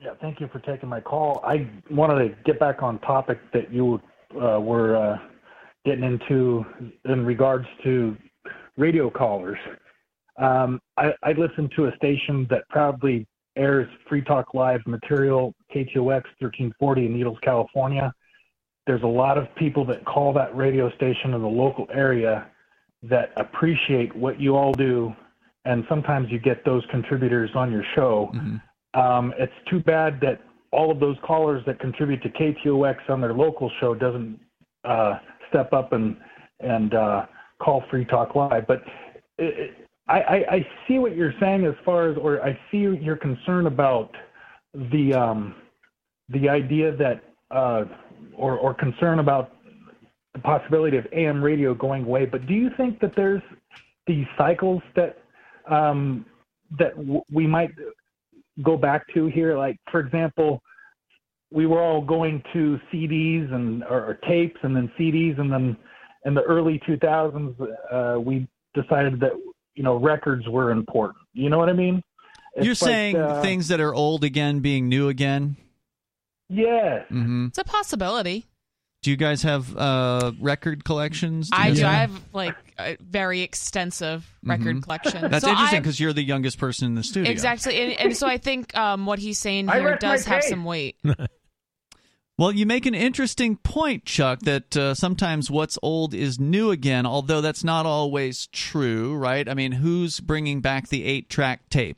Yeah, thank you for taking my call. I wanted to get back on topic that you uh, were uh, getting into in regards to radio callers. Um, I, I listen to a station that proudly airs Free Talk Live material, KTOX 1340 in Needles, California. There's a lot of people that call that radio station in the local area that appreciate what you all do, and sometimes you get those contributors on your show. Mhm. Um, it's too bad that all of those callers that contribute to KTOX on their local show doesn't uh, step up and and uh, call Free Talk Live. But it, I, I, see what you're saying as far as, or I see your concern about the um, the idea that, uh, or or concern about the possibility of AM radio going away. But do you think that there's these cycles that um, that w- we might go back to here? Like, for example, we were all going to CDs and or, or tapes, and then CDs, and then in the early 2000s, uh, we decided that you know records were important. You know what I mean? It's You're like, saying uh, things that are old again being new again. Yeah. hmm It's a possibility. Do you guys have uh, record collections? I do. together? I have like a very extensive record Mhm. collection. That's So interesting because you're the youngest person in the studio. Exactly, and, and so I think um, what he's saying here does have case. some weight. Well, you make an interesting point, Chuck, that uh, sometimes what's old is new again, although that's not always true, right? I mean, who's bringing back the eight track tape?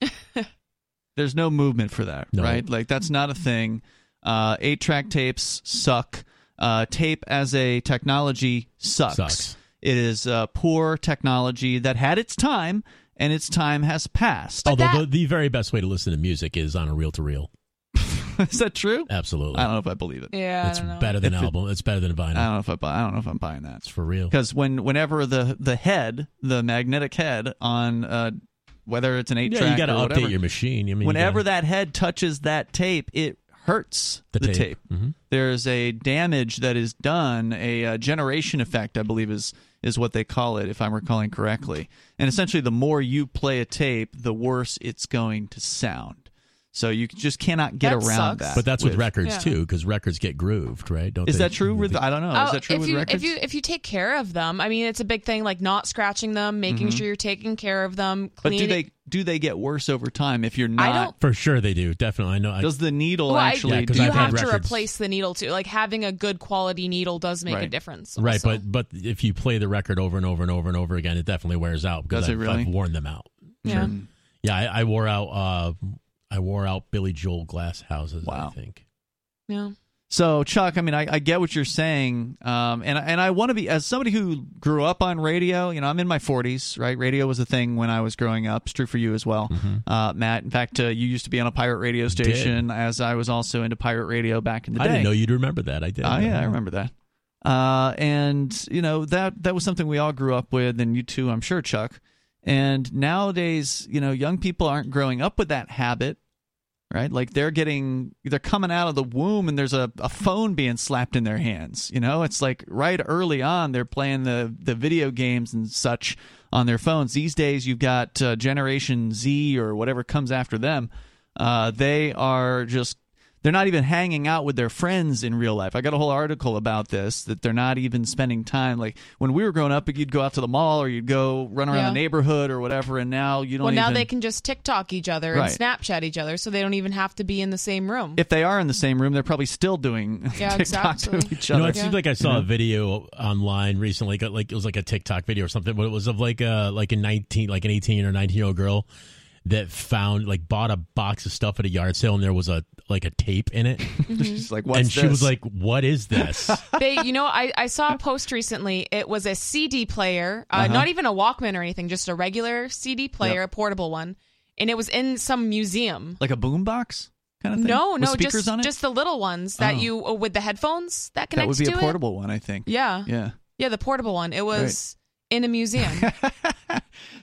There's no movement for that, No. right? Like, that's not a thing. Uh, eight track tapes suck. Uh, tape as a technology sucks. Sucks. It is uh, poor technology that had its time, and its time has passed. Although that- the, the very best way to listen to music is on a reel to reel. is that true? Absolutely. I don't know if I believe it. Yeah, it's I don't know. better than If it- album. it's better than I vinyl. don't know if I. buy- I don't know if I'm buying that. It's for real. because when whenever the the head the magnetic head on uh whether it's an eight Yeah, track you got to or update whatever, your machine. I mean, you whenever gotta- that head touches that tape it hurts The the, tape. tape, Mhm. there's a damage that is done a, uh generation effect i believe is is what they call it if i'm recalling correctly and essentially the more you play a tape the worse it's going to sound so you just cannot get That around sucks. that But that's with, with- records Yeah. too, because records get grooved, right? Don't is they? that true with i don't know is Oh, that true if with you records if you if you take care of them, I mean, it's a big thing. Like not scratching them, making sure you're taking care of them. Mm-hmm. but do they do they get worse over time if you're not For sure, they do. Definitely, I know. I, does the needle Well, I- actually Yeah, 'cause do you I've have to records- replace the needle too. Like having a good quality needle does make a Right. difference. right, but but if you play the record over and over and over and over again, it definitely wears out. Because Does it I've, really? I've worn them out. yeah. Yeah, I, I wore out. Uh, I wore out Billy Joel glass houses. Wow. I think. Yeah. So Chuck, I mean, I, I get what you're saying, um, and and I want to be as somebody who grew up on radio. You know, I'm in my 40s, right? Radio was a thing when I was growing up. It's true for you as well, uh, Matt. In fact, uh, you used to be on a pirate radio station, as I was also into pirate radio back in the I day. I didn't know you'd remember that. I did. Oh yeah, I remember that. Uh, and you know that that was something we all grew up with, and you too, I'm sure, Chuck. And nowadays, you know, young people aren't growing up with that habit, right? Like they're getting, they're coming out of the womb, and there's a, a phone being slapped in their hands. You know, it's like right early on, they're playing the the video games and such on their phones. These days, you've got uh, Generation Z or whatever comes after them. Uh, they are just they're not even hanging out with their friends in real life. I got a whole article about this that they're not even spending time. Like when we were growing up, you'd go out to the mall or you'd go run around Yeah. the neighborhood or whatever, and now you don't. Well, now even, they can just TikTok each other Right. and Snapchat each other, so they don't even have to be in the same room. If they are in the same room, they're probably still doing Yeah, TikTok exactly. to each You know, other. it seems like I saw a video online recently, like, like it was like a TikTok video or something, but it was of like a like a nineteen, like an eighteen or nineteen year old girl that found like bought a box of stuff at a yard sale and there was a like a tape in it, She's like, What's and she this? was like, "What is this?" they, you know, I, I saw a post recently. It was a CD player, uh, Uh-huh. not even a Walkman or anything, just a regular CD player, a portable one, and it was in some museum. like a boombox kind of thing. No, With no, speakers just on it. just the little ones that Oh. you uh, with the headphones that connect. that connects would be to a portable one, I think. Yeah, Yeah. yeah, the portable one. It was in a museum.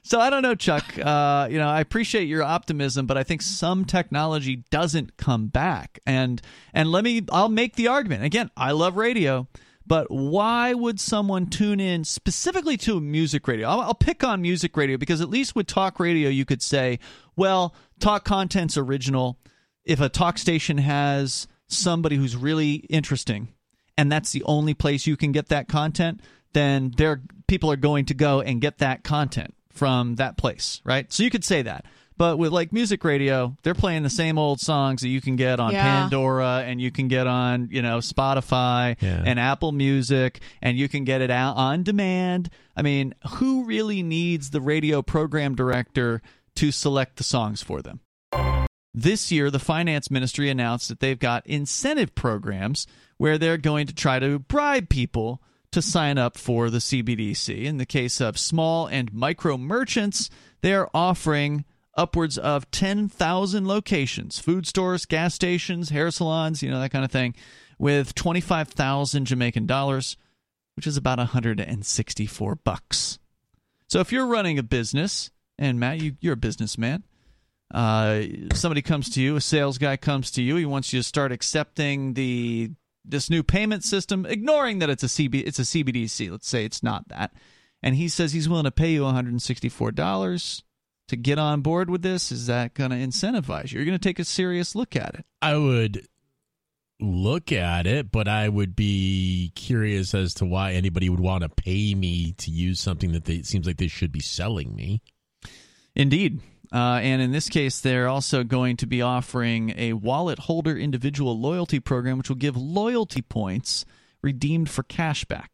So I don't know, Chuck. Uh, you know, I appreciate your optimism, but I think some technology doesn't come back. And and let me, I'll make the argument again. I love radio, but why would someone tune in specifically to music radio? I'll, I'll pick on music radio because at least with talk radio, you could say, well, talk content's original. If a talk station has somebody who's really interesting, and that's the only place you can get that content, then there people are going to go and get that content from that place, right? So you could say that. But with like music radio, they're playing the same old songs that you can get on Yeah. Pandora and you can get on, you know, Spotify Yeah. and Apple Music and you can get it out on demand. I mean, who really needs the radio program director to select the songs for them? This year, the finance ministry announced that they've got incentive programs where they're going to try to bribe people to sign up for the CBDC. In the case of small and micro merchants, they're offering upwards of 10,000 locations food stores, gas stations, hair salons, you know, that kind of thing with 25,000 Jamaican dollars, which is about 164 bucks. So if you're running a business, and Matt, you, you're a businessman, uh, somebody comes to you, a sales guy comes to you, he wants you to start accepting the this new payment system, ignoring that it's a CB, it's a CBDC. Let's say it's not that, and he says he's willing to pay you 164 dollars to get on board with this. Is that going to incentivize you? You're going to take a serious look at it. I would look at it, but I would be curious as to why anybody would want to pay me to use something that they, it seems like they should be selling me. Indeed. Uh, and in this case, they're also going to be offering a wallet holder individual loyalty program, which will give loyalty points redeemed for cashback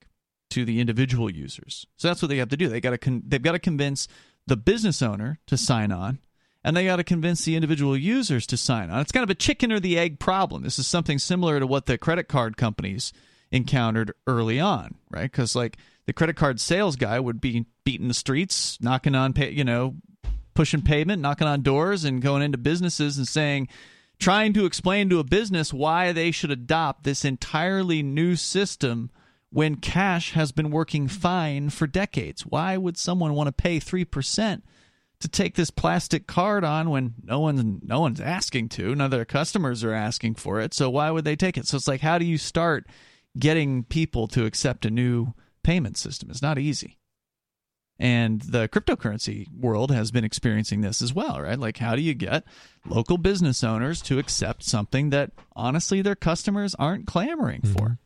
to the individual users. So that's what they have to do. They got to con- they've got to convince the business owner to sign on, and they got to convince the individual users to sign on. It's kind of a chicken or the egg problem. This is something similar to what the credit card companies encountered early on, right? Because like the credit card sales guy would be beating the streets, knocking on, pay, you know, pushing pavement, knocking on doors, and going into businesses and saying, trying to explain to a business why they should adopt this entirely new system when cash has been working fine for decades. Why would someone want to pay 3% to take this plastic card on when no one's no one's asking to, none of their customers are asking for it. So why would they take it? So it's like how do you start getting people to accept a new payment system? It's not easy. And the cryptocurrency world has been experiencing this as well, right? Like, how do you get local business owners to accept something that honestly their customers aren't clamoring mm-hmm. for?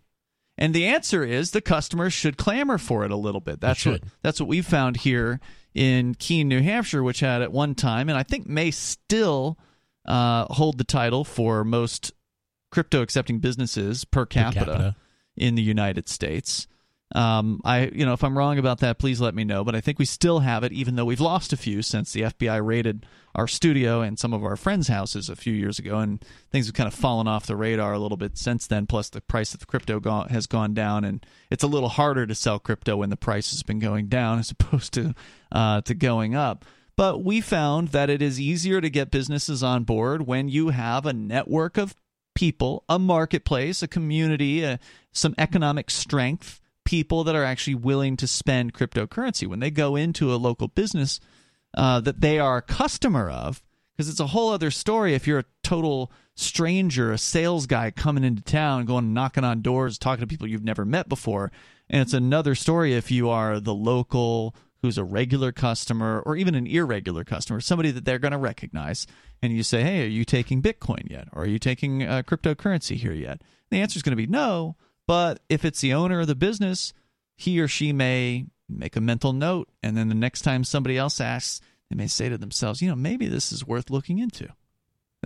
And the answer is the customers should clamor for it a little bit. That's what that's what we found here in Keene, New Hampshire, which had at one time, and I think may still uh, hold the title for most crypto accepting businesses per capita, per capita, in the United States. Um, I, you know, if I'm wrong about that, please let me know. But I think we still have it, even though we've lost a few since the FBI raided our studio and some of our friends' houses a few years ago, and things have kind of fallen off the radar a little bit since then. Plus, the price of crypto go- has gone down, and it's a little harder to sell crypto when the price has been going down as opposed to uh, to going up. But we found that it is easier to get businesses on board when you have a network of people, a marketplace, a community, a, some economic strength people that are actually willing to spend cryptocurrency. When they go into a local business uh, that they are a customer of because it's a whole other story if you're a total stranger a sales guy coming into town going knocking on doors talking to people you've never met before. And it's another story if you are the local who's a regular customer or even an irregular customer somebody that they're going to recognize and you say hey are you taking bitcoin yet? Or are you taking uh, cryptocurrency here yet? The answer is going to be no but if it's the owner of the business, he or she may make a mental note, and then the next time somebody else asks, they may say to themselves, you know, maybe this is worth looking into. And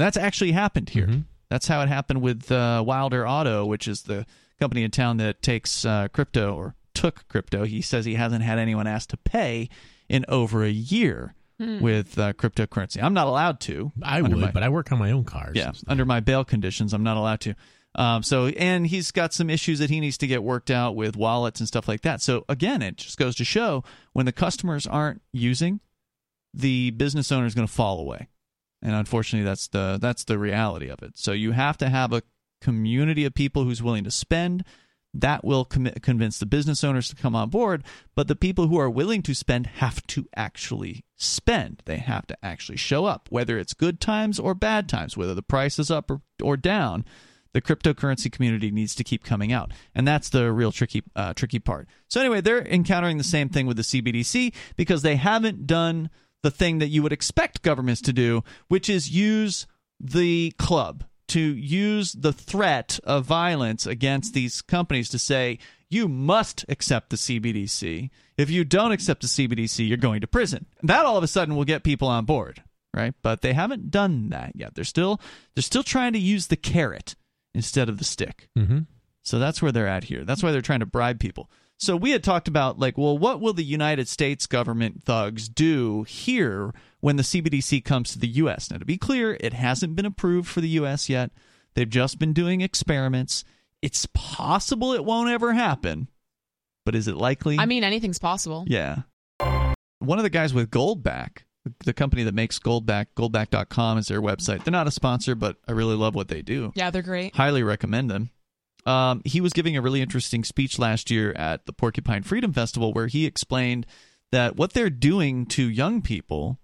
that's actually happened here. Mm-hmm. That's how it happened with uh, Wilder Auto, which is the company in town that takes uh, crypto or took crypto. He says he hasn't had anyone ask to pay in over a year. Hmm. With uh, cryptocurrency, I'm not allowed to. I would, my, but I work on my own cars. Yeah, under my bail conditions, I'm not allowed to. Um, so, and he's got some issues that he needs to get worked out with wallets and stuff like that. So, again, it just goes to show when the customers aren't using, the business owner is going to fall away, and unfortunately, that's the that's the reality of it. So, you have to have a community of people who's willing to spend. That will com- convince the business owners to come on board, but the people who are willing to spend have to actually spend. They have to actually show up, whether it's good times or bad times, whether the price is up or, or down the cryptocurrency community needs to keep coming out, and that's the real tricky uh, tricky part. So anyway, they're encountering the same thing with the CBDC because they haven't done the thing that you would expect governments to do, which is use the club to use the threat of violence against these companies to say you must accept the CBDC. If you don't accept the CBDC, you're going to prison. That all of a sudden will get people on board, right? But they haven't done that yet. They're still they're still trying to use the carrot instead of the stick. Mm-hmm. So that's where they're at here. That's why they're trying to bribe people. So we had talked about like, well, what will the United States government thugs do here when the CBDC comes to the U.S.? Now, to be clear, it hasn't been approved for the U.S. yet. They've just been doing experiments. It's possible it won't ever happen, but is it likely? I mean, anything's possible. Yeah. One of the guys with Goldback, the company that makes Goldback, goldback.com is their website. They're not a sponsor, but I really love what they do. Yeah, they're great. Highly recommend them. Um, he was giving a really interesting speech last year at the Porcupine Freedom Festival where he explained that what they're doing to young people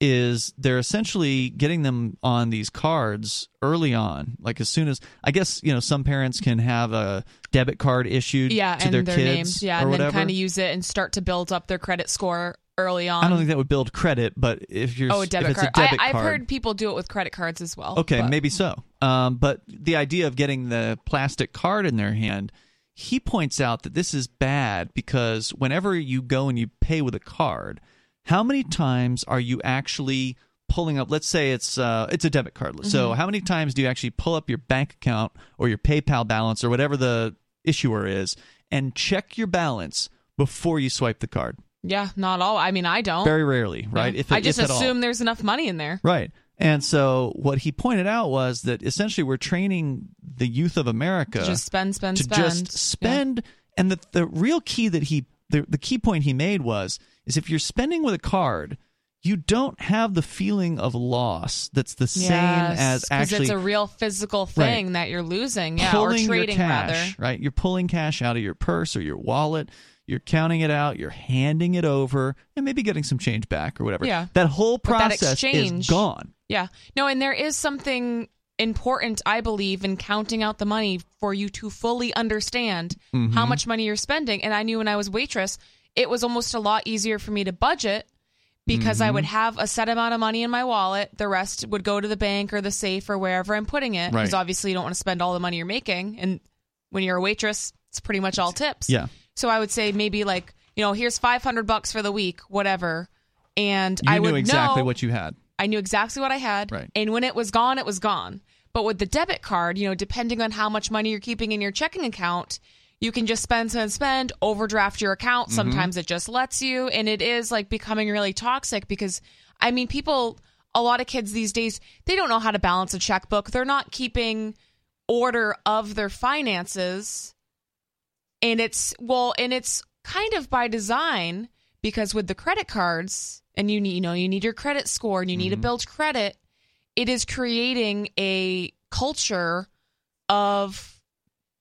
is they're essentially getting them on these cards early on like as soon as i guess you know some parents can have a debit card issued yeah, to and their, their kids names. Yeah, or and whatever then kind of use it and start to build up their credit score early on. i don't think that would build credit but if you're oh, a debit card. a debit I, I've heard people do it with credit cards as well. Okay, but- maybe so. Um, but the idea of getting the plastic card in their hand, he points out that this is bad because whenever you go and you pay with a card, how many times are you actually pulling up? Let's say it's uh, it's a debit card. So Mm-hmm. how many times do you actually pull up your bank account or your PayPal balance or whatever the issuer is and check your balance before you swipe the card? Yeah, not all. I mean, I don't. Very rarely, right? Yeah. If I just if at all. assume there's enough money in there. Right. And so what he pointed out was that essentially we're training the youth of America To just spend, spend, to spend. just spend and the the real key that he the, the key point he made was is if you're spending with a card you don't have the feeling of loss that's the same as actually it's a real physical Right. thing that you're losing. Yeah, or trading cash, rather. right? You're pulling cash out of your purse or your wallet. You're counting it out. You're handing it over, and maybe getting some change back or whatever. Yeah. that whole But that process exchange- is gone. Yeah. No, and there is something important, I believe, in counting out the money for you to fully understand Mm-hmm. how much money you're spending. And I knew when I was waitress, it was almost a lot easier for me to budget because I would Mm-hmm. have a set amount of money in my wallet. The rest would go to the bank or the safe or wherever I'm putting it. Because Right. obviously you don't want to spend all the money you're making. And when you're a waitress, it's pretty much all tips. Yeah. So I would say maybe like, you know, here's 500 bucks for the week, whatever. And You I knew would exactly know, what you had. I knew exactly what I had. Right. And when it was gone, it was gone. But with the debit card, you know, depending on how much money you're keeping in your checking account, you can just spend, spend, spend, overdraft your account. Mm-hmm. Sometimes it just lets you. And it is like becoming really toxic because, I mean, people, a lot of kids these days, they don't know how to balance a checkbook. They're not keeping order of their finances. And it's, well, and it's kind of by design because with the credit cards, and you need, you know, you need your credit score and you need to build credit, it is creating a culture of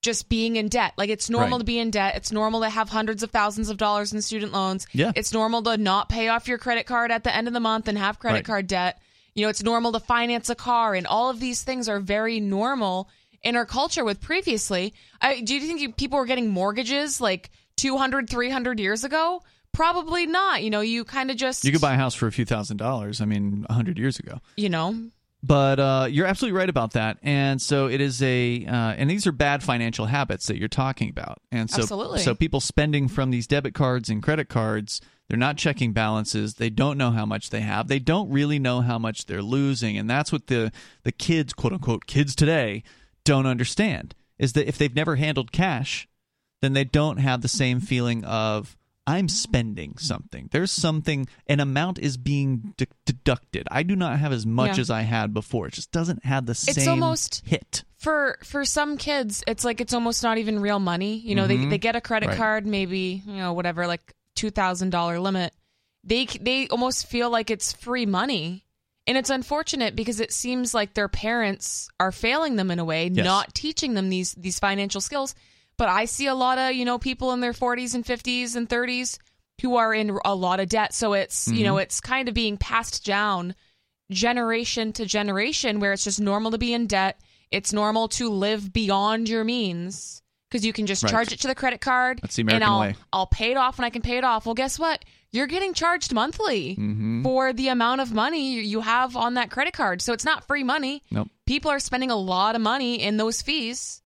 just being in debt. Like it's normal Right. to be in debt. It's normal to have hundreds of thousands of dollars in student loans. Yeah. It's normal to not pay off your credit card at the end of the month and have credit Right. card debt. You know, it's normal to finance a car and all of these things are very normal in our culture with previously. I, do you think you, people were getting mortgages like 200, 300 years ago? Probably not. You know, you kind of just You could buy a house for a few thousand dollars. I mean, a hundred years ago. you know, But uh, you're absolutely right about that. And so it is a, uh, and these are bad financial habits that you're talking about. And so, Absolutely. so people spending from these debit cards and credit cards, they're not checking balances. They don't know how much they have. They don't really know how much they're losing. And that's what the the kids, quote unquote, kids today don't understand is that if they've never handled cash, then they don't have the same feeling of I'm spending something. There's something, an amount is being de- deducted. I do not have as much Yeah. as I had before. It just doesn't have the same almost- hit. for for some kids it's like it's almost not even real money you know they, they get a credit Mm-hmm. Right. card maybe you know whatever like $2000 limit they they almost feel like it's free money and it's unfortunate because it seems like their parents are failing them in a way Yes. not teaching them these these financial skills but i see a lot of you know people in their 40s and 50s and 30s who are in a lot of debt so it's you Mm-hmm. know it's kind of being passed down generation to generation where it's just normal to be in debt. It's normal to live beyond your means because you can just Right. charge it to the credit card That's the and American I'll way. I'll pay it off when I can pay it off. Well, guess what? You're getting charged monthly Mm-hmm. for the amount of money you- you have on that credit card. So it's not free money. Nope. People are spending a lot of money in those fees.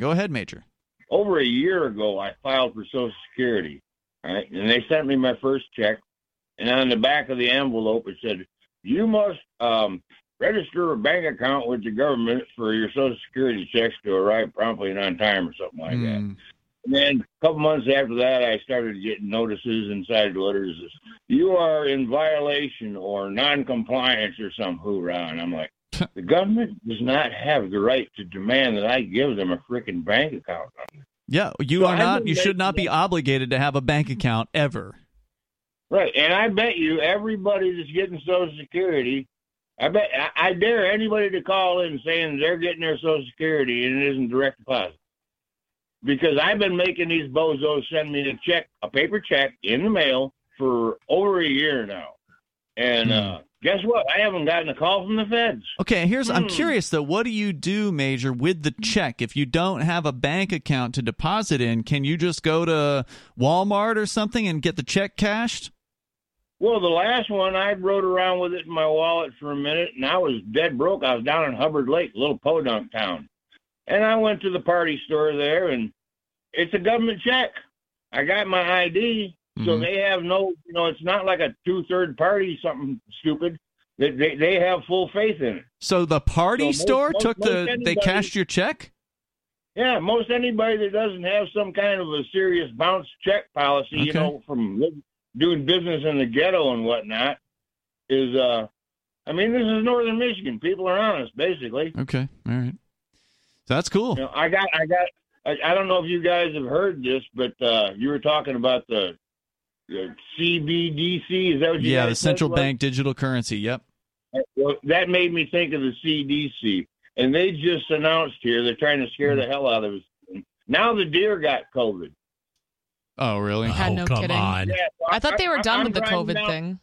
Go ahead, Major. Over a year ago, I filed for Social Security, right? And they sent me my first check, and on the back of the envelope it said, "You must um, register a bank account with the government for your Social Security checks to arrive promptly and on time, or something like that." Mm, And then a couple months after that, I started getting notices inside letters. You are in violation or non-compliance or some hoorah. And I'm like, the government does not have the right to demand that I give them a freaking bank account. Yeah, you So are not. You should not be obligated to have a bank account ever. Right, and I bet you everybody that's getting Social Security, I bet I, I dare anybody to call in saying they're getting their Social Security and it isn't direct deposit. Because I've been making these bozos send me a check, a paper check in the mail for over a year now, and Hmm. uh, guess what? I haven't gotten a call from the feds. Okay, here's. I'm Hmm. curious though. What do you do, Major, with the check? If you don't have a bank account to deposit in, can you just go to Walmart or something and get the check cashed? Well, the last one I rode around with it in my wallet for a minute, and I was dead broke. I was down in Hubbard Lake, little podunk town, and I went to the party store there, and it's a government check. I got my ID, so Mhm. they have no, you know, it's not like a two-third party something stupid. They they, they have full faith in it. So the party So most- store most- took most the. They anybody- cashed your check. Yeah, most anybody that doesn't have some kind of a serious bounce check policy, you know, from doing business in the ghetto and whatnot, is uh, I mean, this is northern Michigan. People are honest, basically. Okay, all right. So that's cool. You know, I got, I got, I, I don't know if you guys have heard this, but uh, you were talking about the CBDC. Is that what you Yeah, the central it was? bank digital currency. Yep. Well, that made me think of the CDC, and they just announced here they're trying to scare the hmm. hell out of us. Now the deer got COVID. Oh, really? Oh, no come kidding. on. Yeah, so I thought they were done I'm with the COVID down- thing.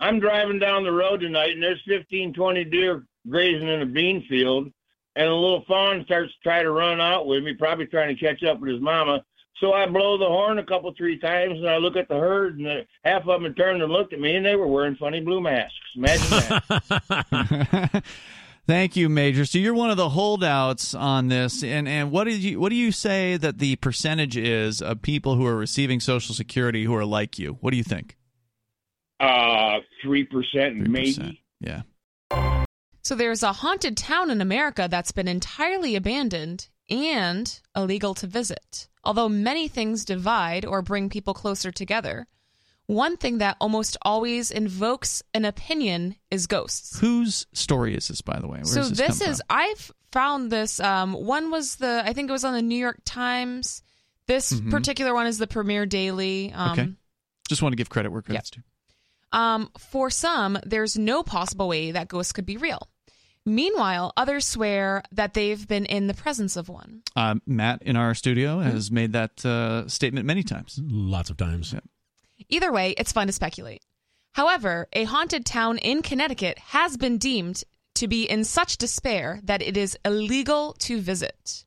I'm driving down the road tonight, and there's 15, 20 deer grazing in a bean field, and a little fawn starts to try to run out with me, probably trying to catch up with his mama. So I blow the horn a couple, three times, and I look at the herd, and the, half of them turned and looked at me, and they were wearing funny blue masks. Imagine that. Thank you, Major. So you're one of the holdouts on this, and and what did you what do you say that the percentage is of people who are receiving Social Security who are like you? What do you think? uh, 3% 3%. maybe. Yeah. So there's a haunted town in America that's been entirely abandoned and illegal to visit. Although many things divide or bring people closer together, one thing that almost always invokes an opinion is ghosts. Whose story is this, by the way? Where so this, this is from? I've found this um one was the I think it was on the New York Times. This Mhm. particular one is the Premier Daily. Um Okay. just want to give credit where credit's due. um, for some, there's no possible way that ghosts could be real. Meanwhile, others swear that they've been in the presence of one. Uh, Matt in our studio has made that uh, statement many times. Lots of times. Either way, it's fun to speculate. However, a haunted town in Connecticut has been deemed to be in such despair that it is illegal to visit.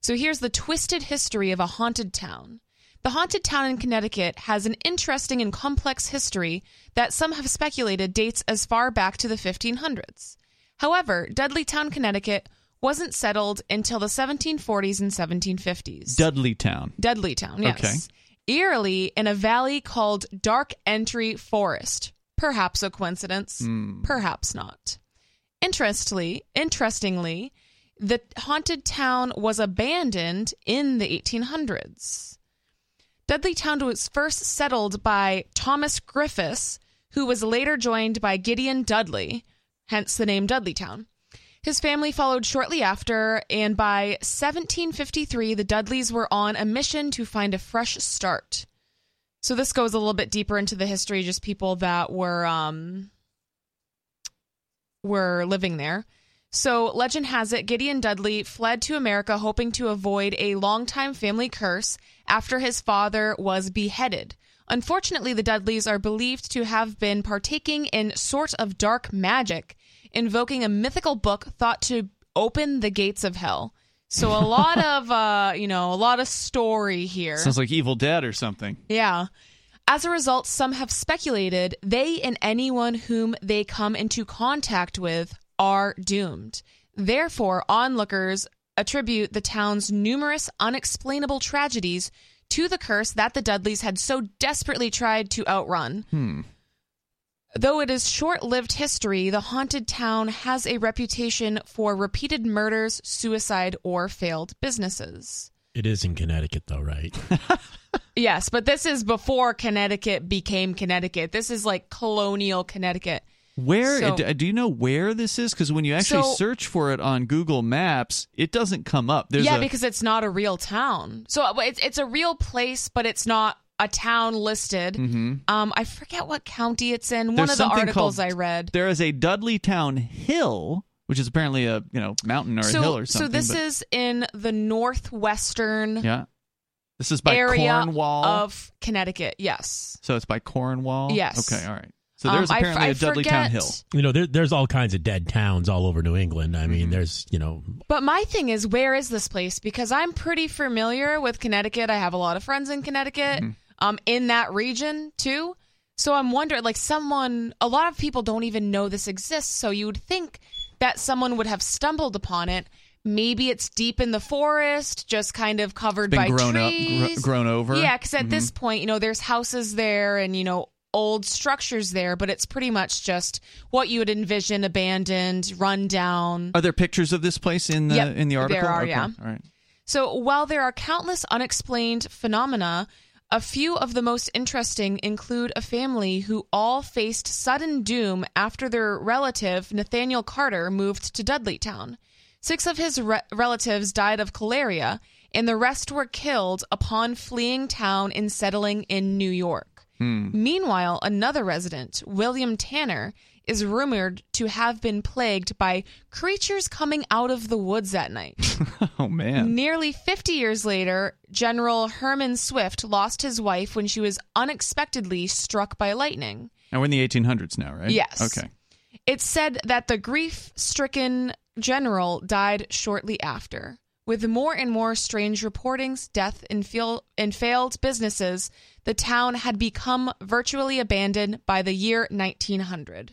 So here's the twisted history of a haunted town. The haunted town in Connecticut has an interesting and complex history that some have speculated dates as far back to the 1500s. However, Dudleytown, Connecticut wasn't settled until the 1740s and 1750s. Dudleytown. Dudleytown, yes. Okay. Eerily in a valley called Dark Entry Forest. Perhaps a coincidence, Hmm. perhaps not. Interestingly, interestingly, the haunted town was abandoned in the 1800s. Dudleytown was first settled by Thomas Griffiths, who was later joined by Gideon Dudley, hence the name Dudleytown. His family followed shortly after, and by 1753, the Dudleys were on a mission to find a fresh start. So this goes a little bit deeper into the history, just people that were um, were living there. So legend has it Gideon Dudley fled to America hoping to avoid a longtime family curse after his father was beheaded. Unfortunately, the Dudleys are believed to have been partaking in sort of dark magic, invoking a mythical book thought to open the gates of hell. So a lot of uh, you know, a lot of story here. Sounds like Evil Dead or something. Yeah. As a result, some have speculated they and anyone whom they come into contact with are doomed. Therefore, onlookers attribute the town's numerous unexplainable tragedies to the curse that the Dudleys had so desperately tried to outrun. Hmm. Though it is short lived history, the haunted town has a reputation for repeated murders, suicide, or failed businesses. It is in Connecticut, though, right? Yes, but this is before Connecticut became Connecticut. This is like colonial Connecticut. Where So- do, do you know where this is? Because when you actually So- search for it on Google Maps, it doesn't come up. There's yeah, a, because it's not a real town. So uh, it's it's a real place, but it's not a town listed. Mhm. Um, I forget what county it's in. One There's of the articles called- I read. there is a Dudley Town Hill, which is apparently a you know mountain or so, a hill or something. so this but- is in the northwestern yeah. This is by area Cornwall. of Connecticut. Yes. so it's by Cornwall. Yes. Okay. All right. So Um, there's I f- apparently I a Dudley Town Hill. You know, there, there's all kinds of dead towns all over New England. I Mm-hmm. mean, there's, you know, But my thing is, where is this place? Because I'm pretty familiar with Connecticut. I have a lot of friends in Connecticut, Mm-hmm. Um, in that region too. So I'm wondering, like, someone, a lot of people don't even know this exists. So you would think that someone would have stumbled upon it. Maybe it's deep in the forest, just kind of covered by grown up, trees. gr- grown over. Yeah, because at this Mhm. point, you know, there's houses there and, you know, old structures there, but it's pretty much just what you would envision abandoned, run down. Are there pictures of this place in the Yep, in the article? there are, Okay, yeah. All right. So while there are countless unexplained phenomena, a few of the most interesting include a family who all faced sudden doom after their relative, Nathaniel Carter, moved to Dudleytown. Six of his re- relatives died of cholera, and the rest were killed upon fleeing town and settling in New York. Hmm. Meanwhile, another resident, William Tanner, is rumored to have been plagued by creatures coming out of the woods at night. Oh man. Nearly 50 years later, General Herman Swift lost his wife when she was unexpectedly struck by lightning. And we're in the 1800s now, right? Yes. Okay. It's said that the grief stricken general died shortly after. With more and more strange reportings, death, and, feel- and failed businesses, the town had become virtually abandoned by the year 1900.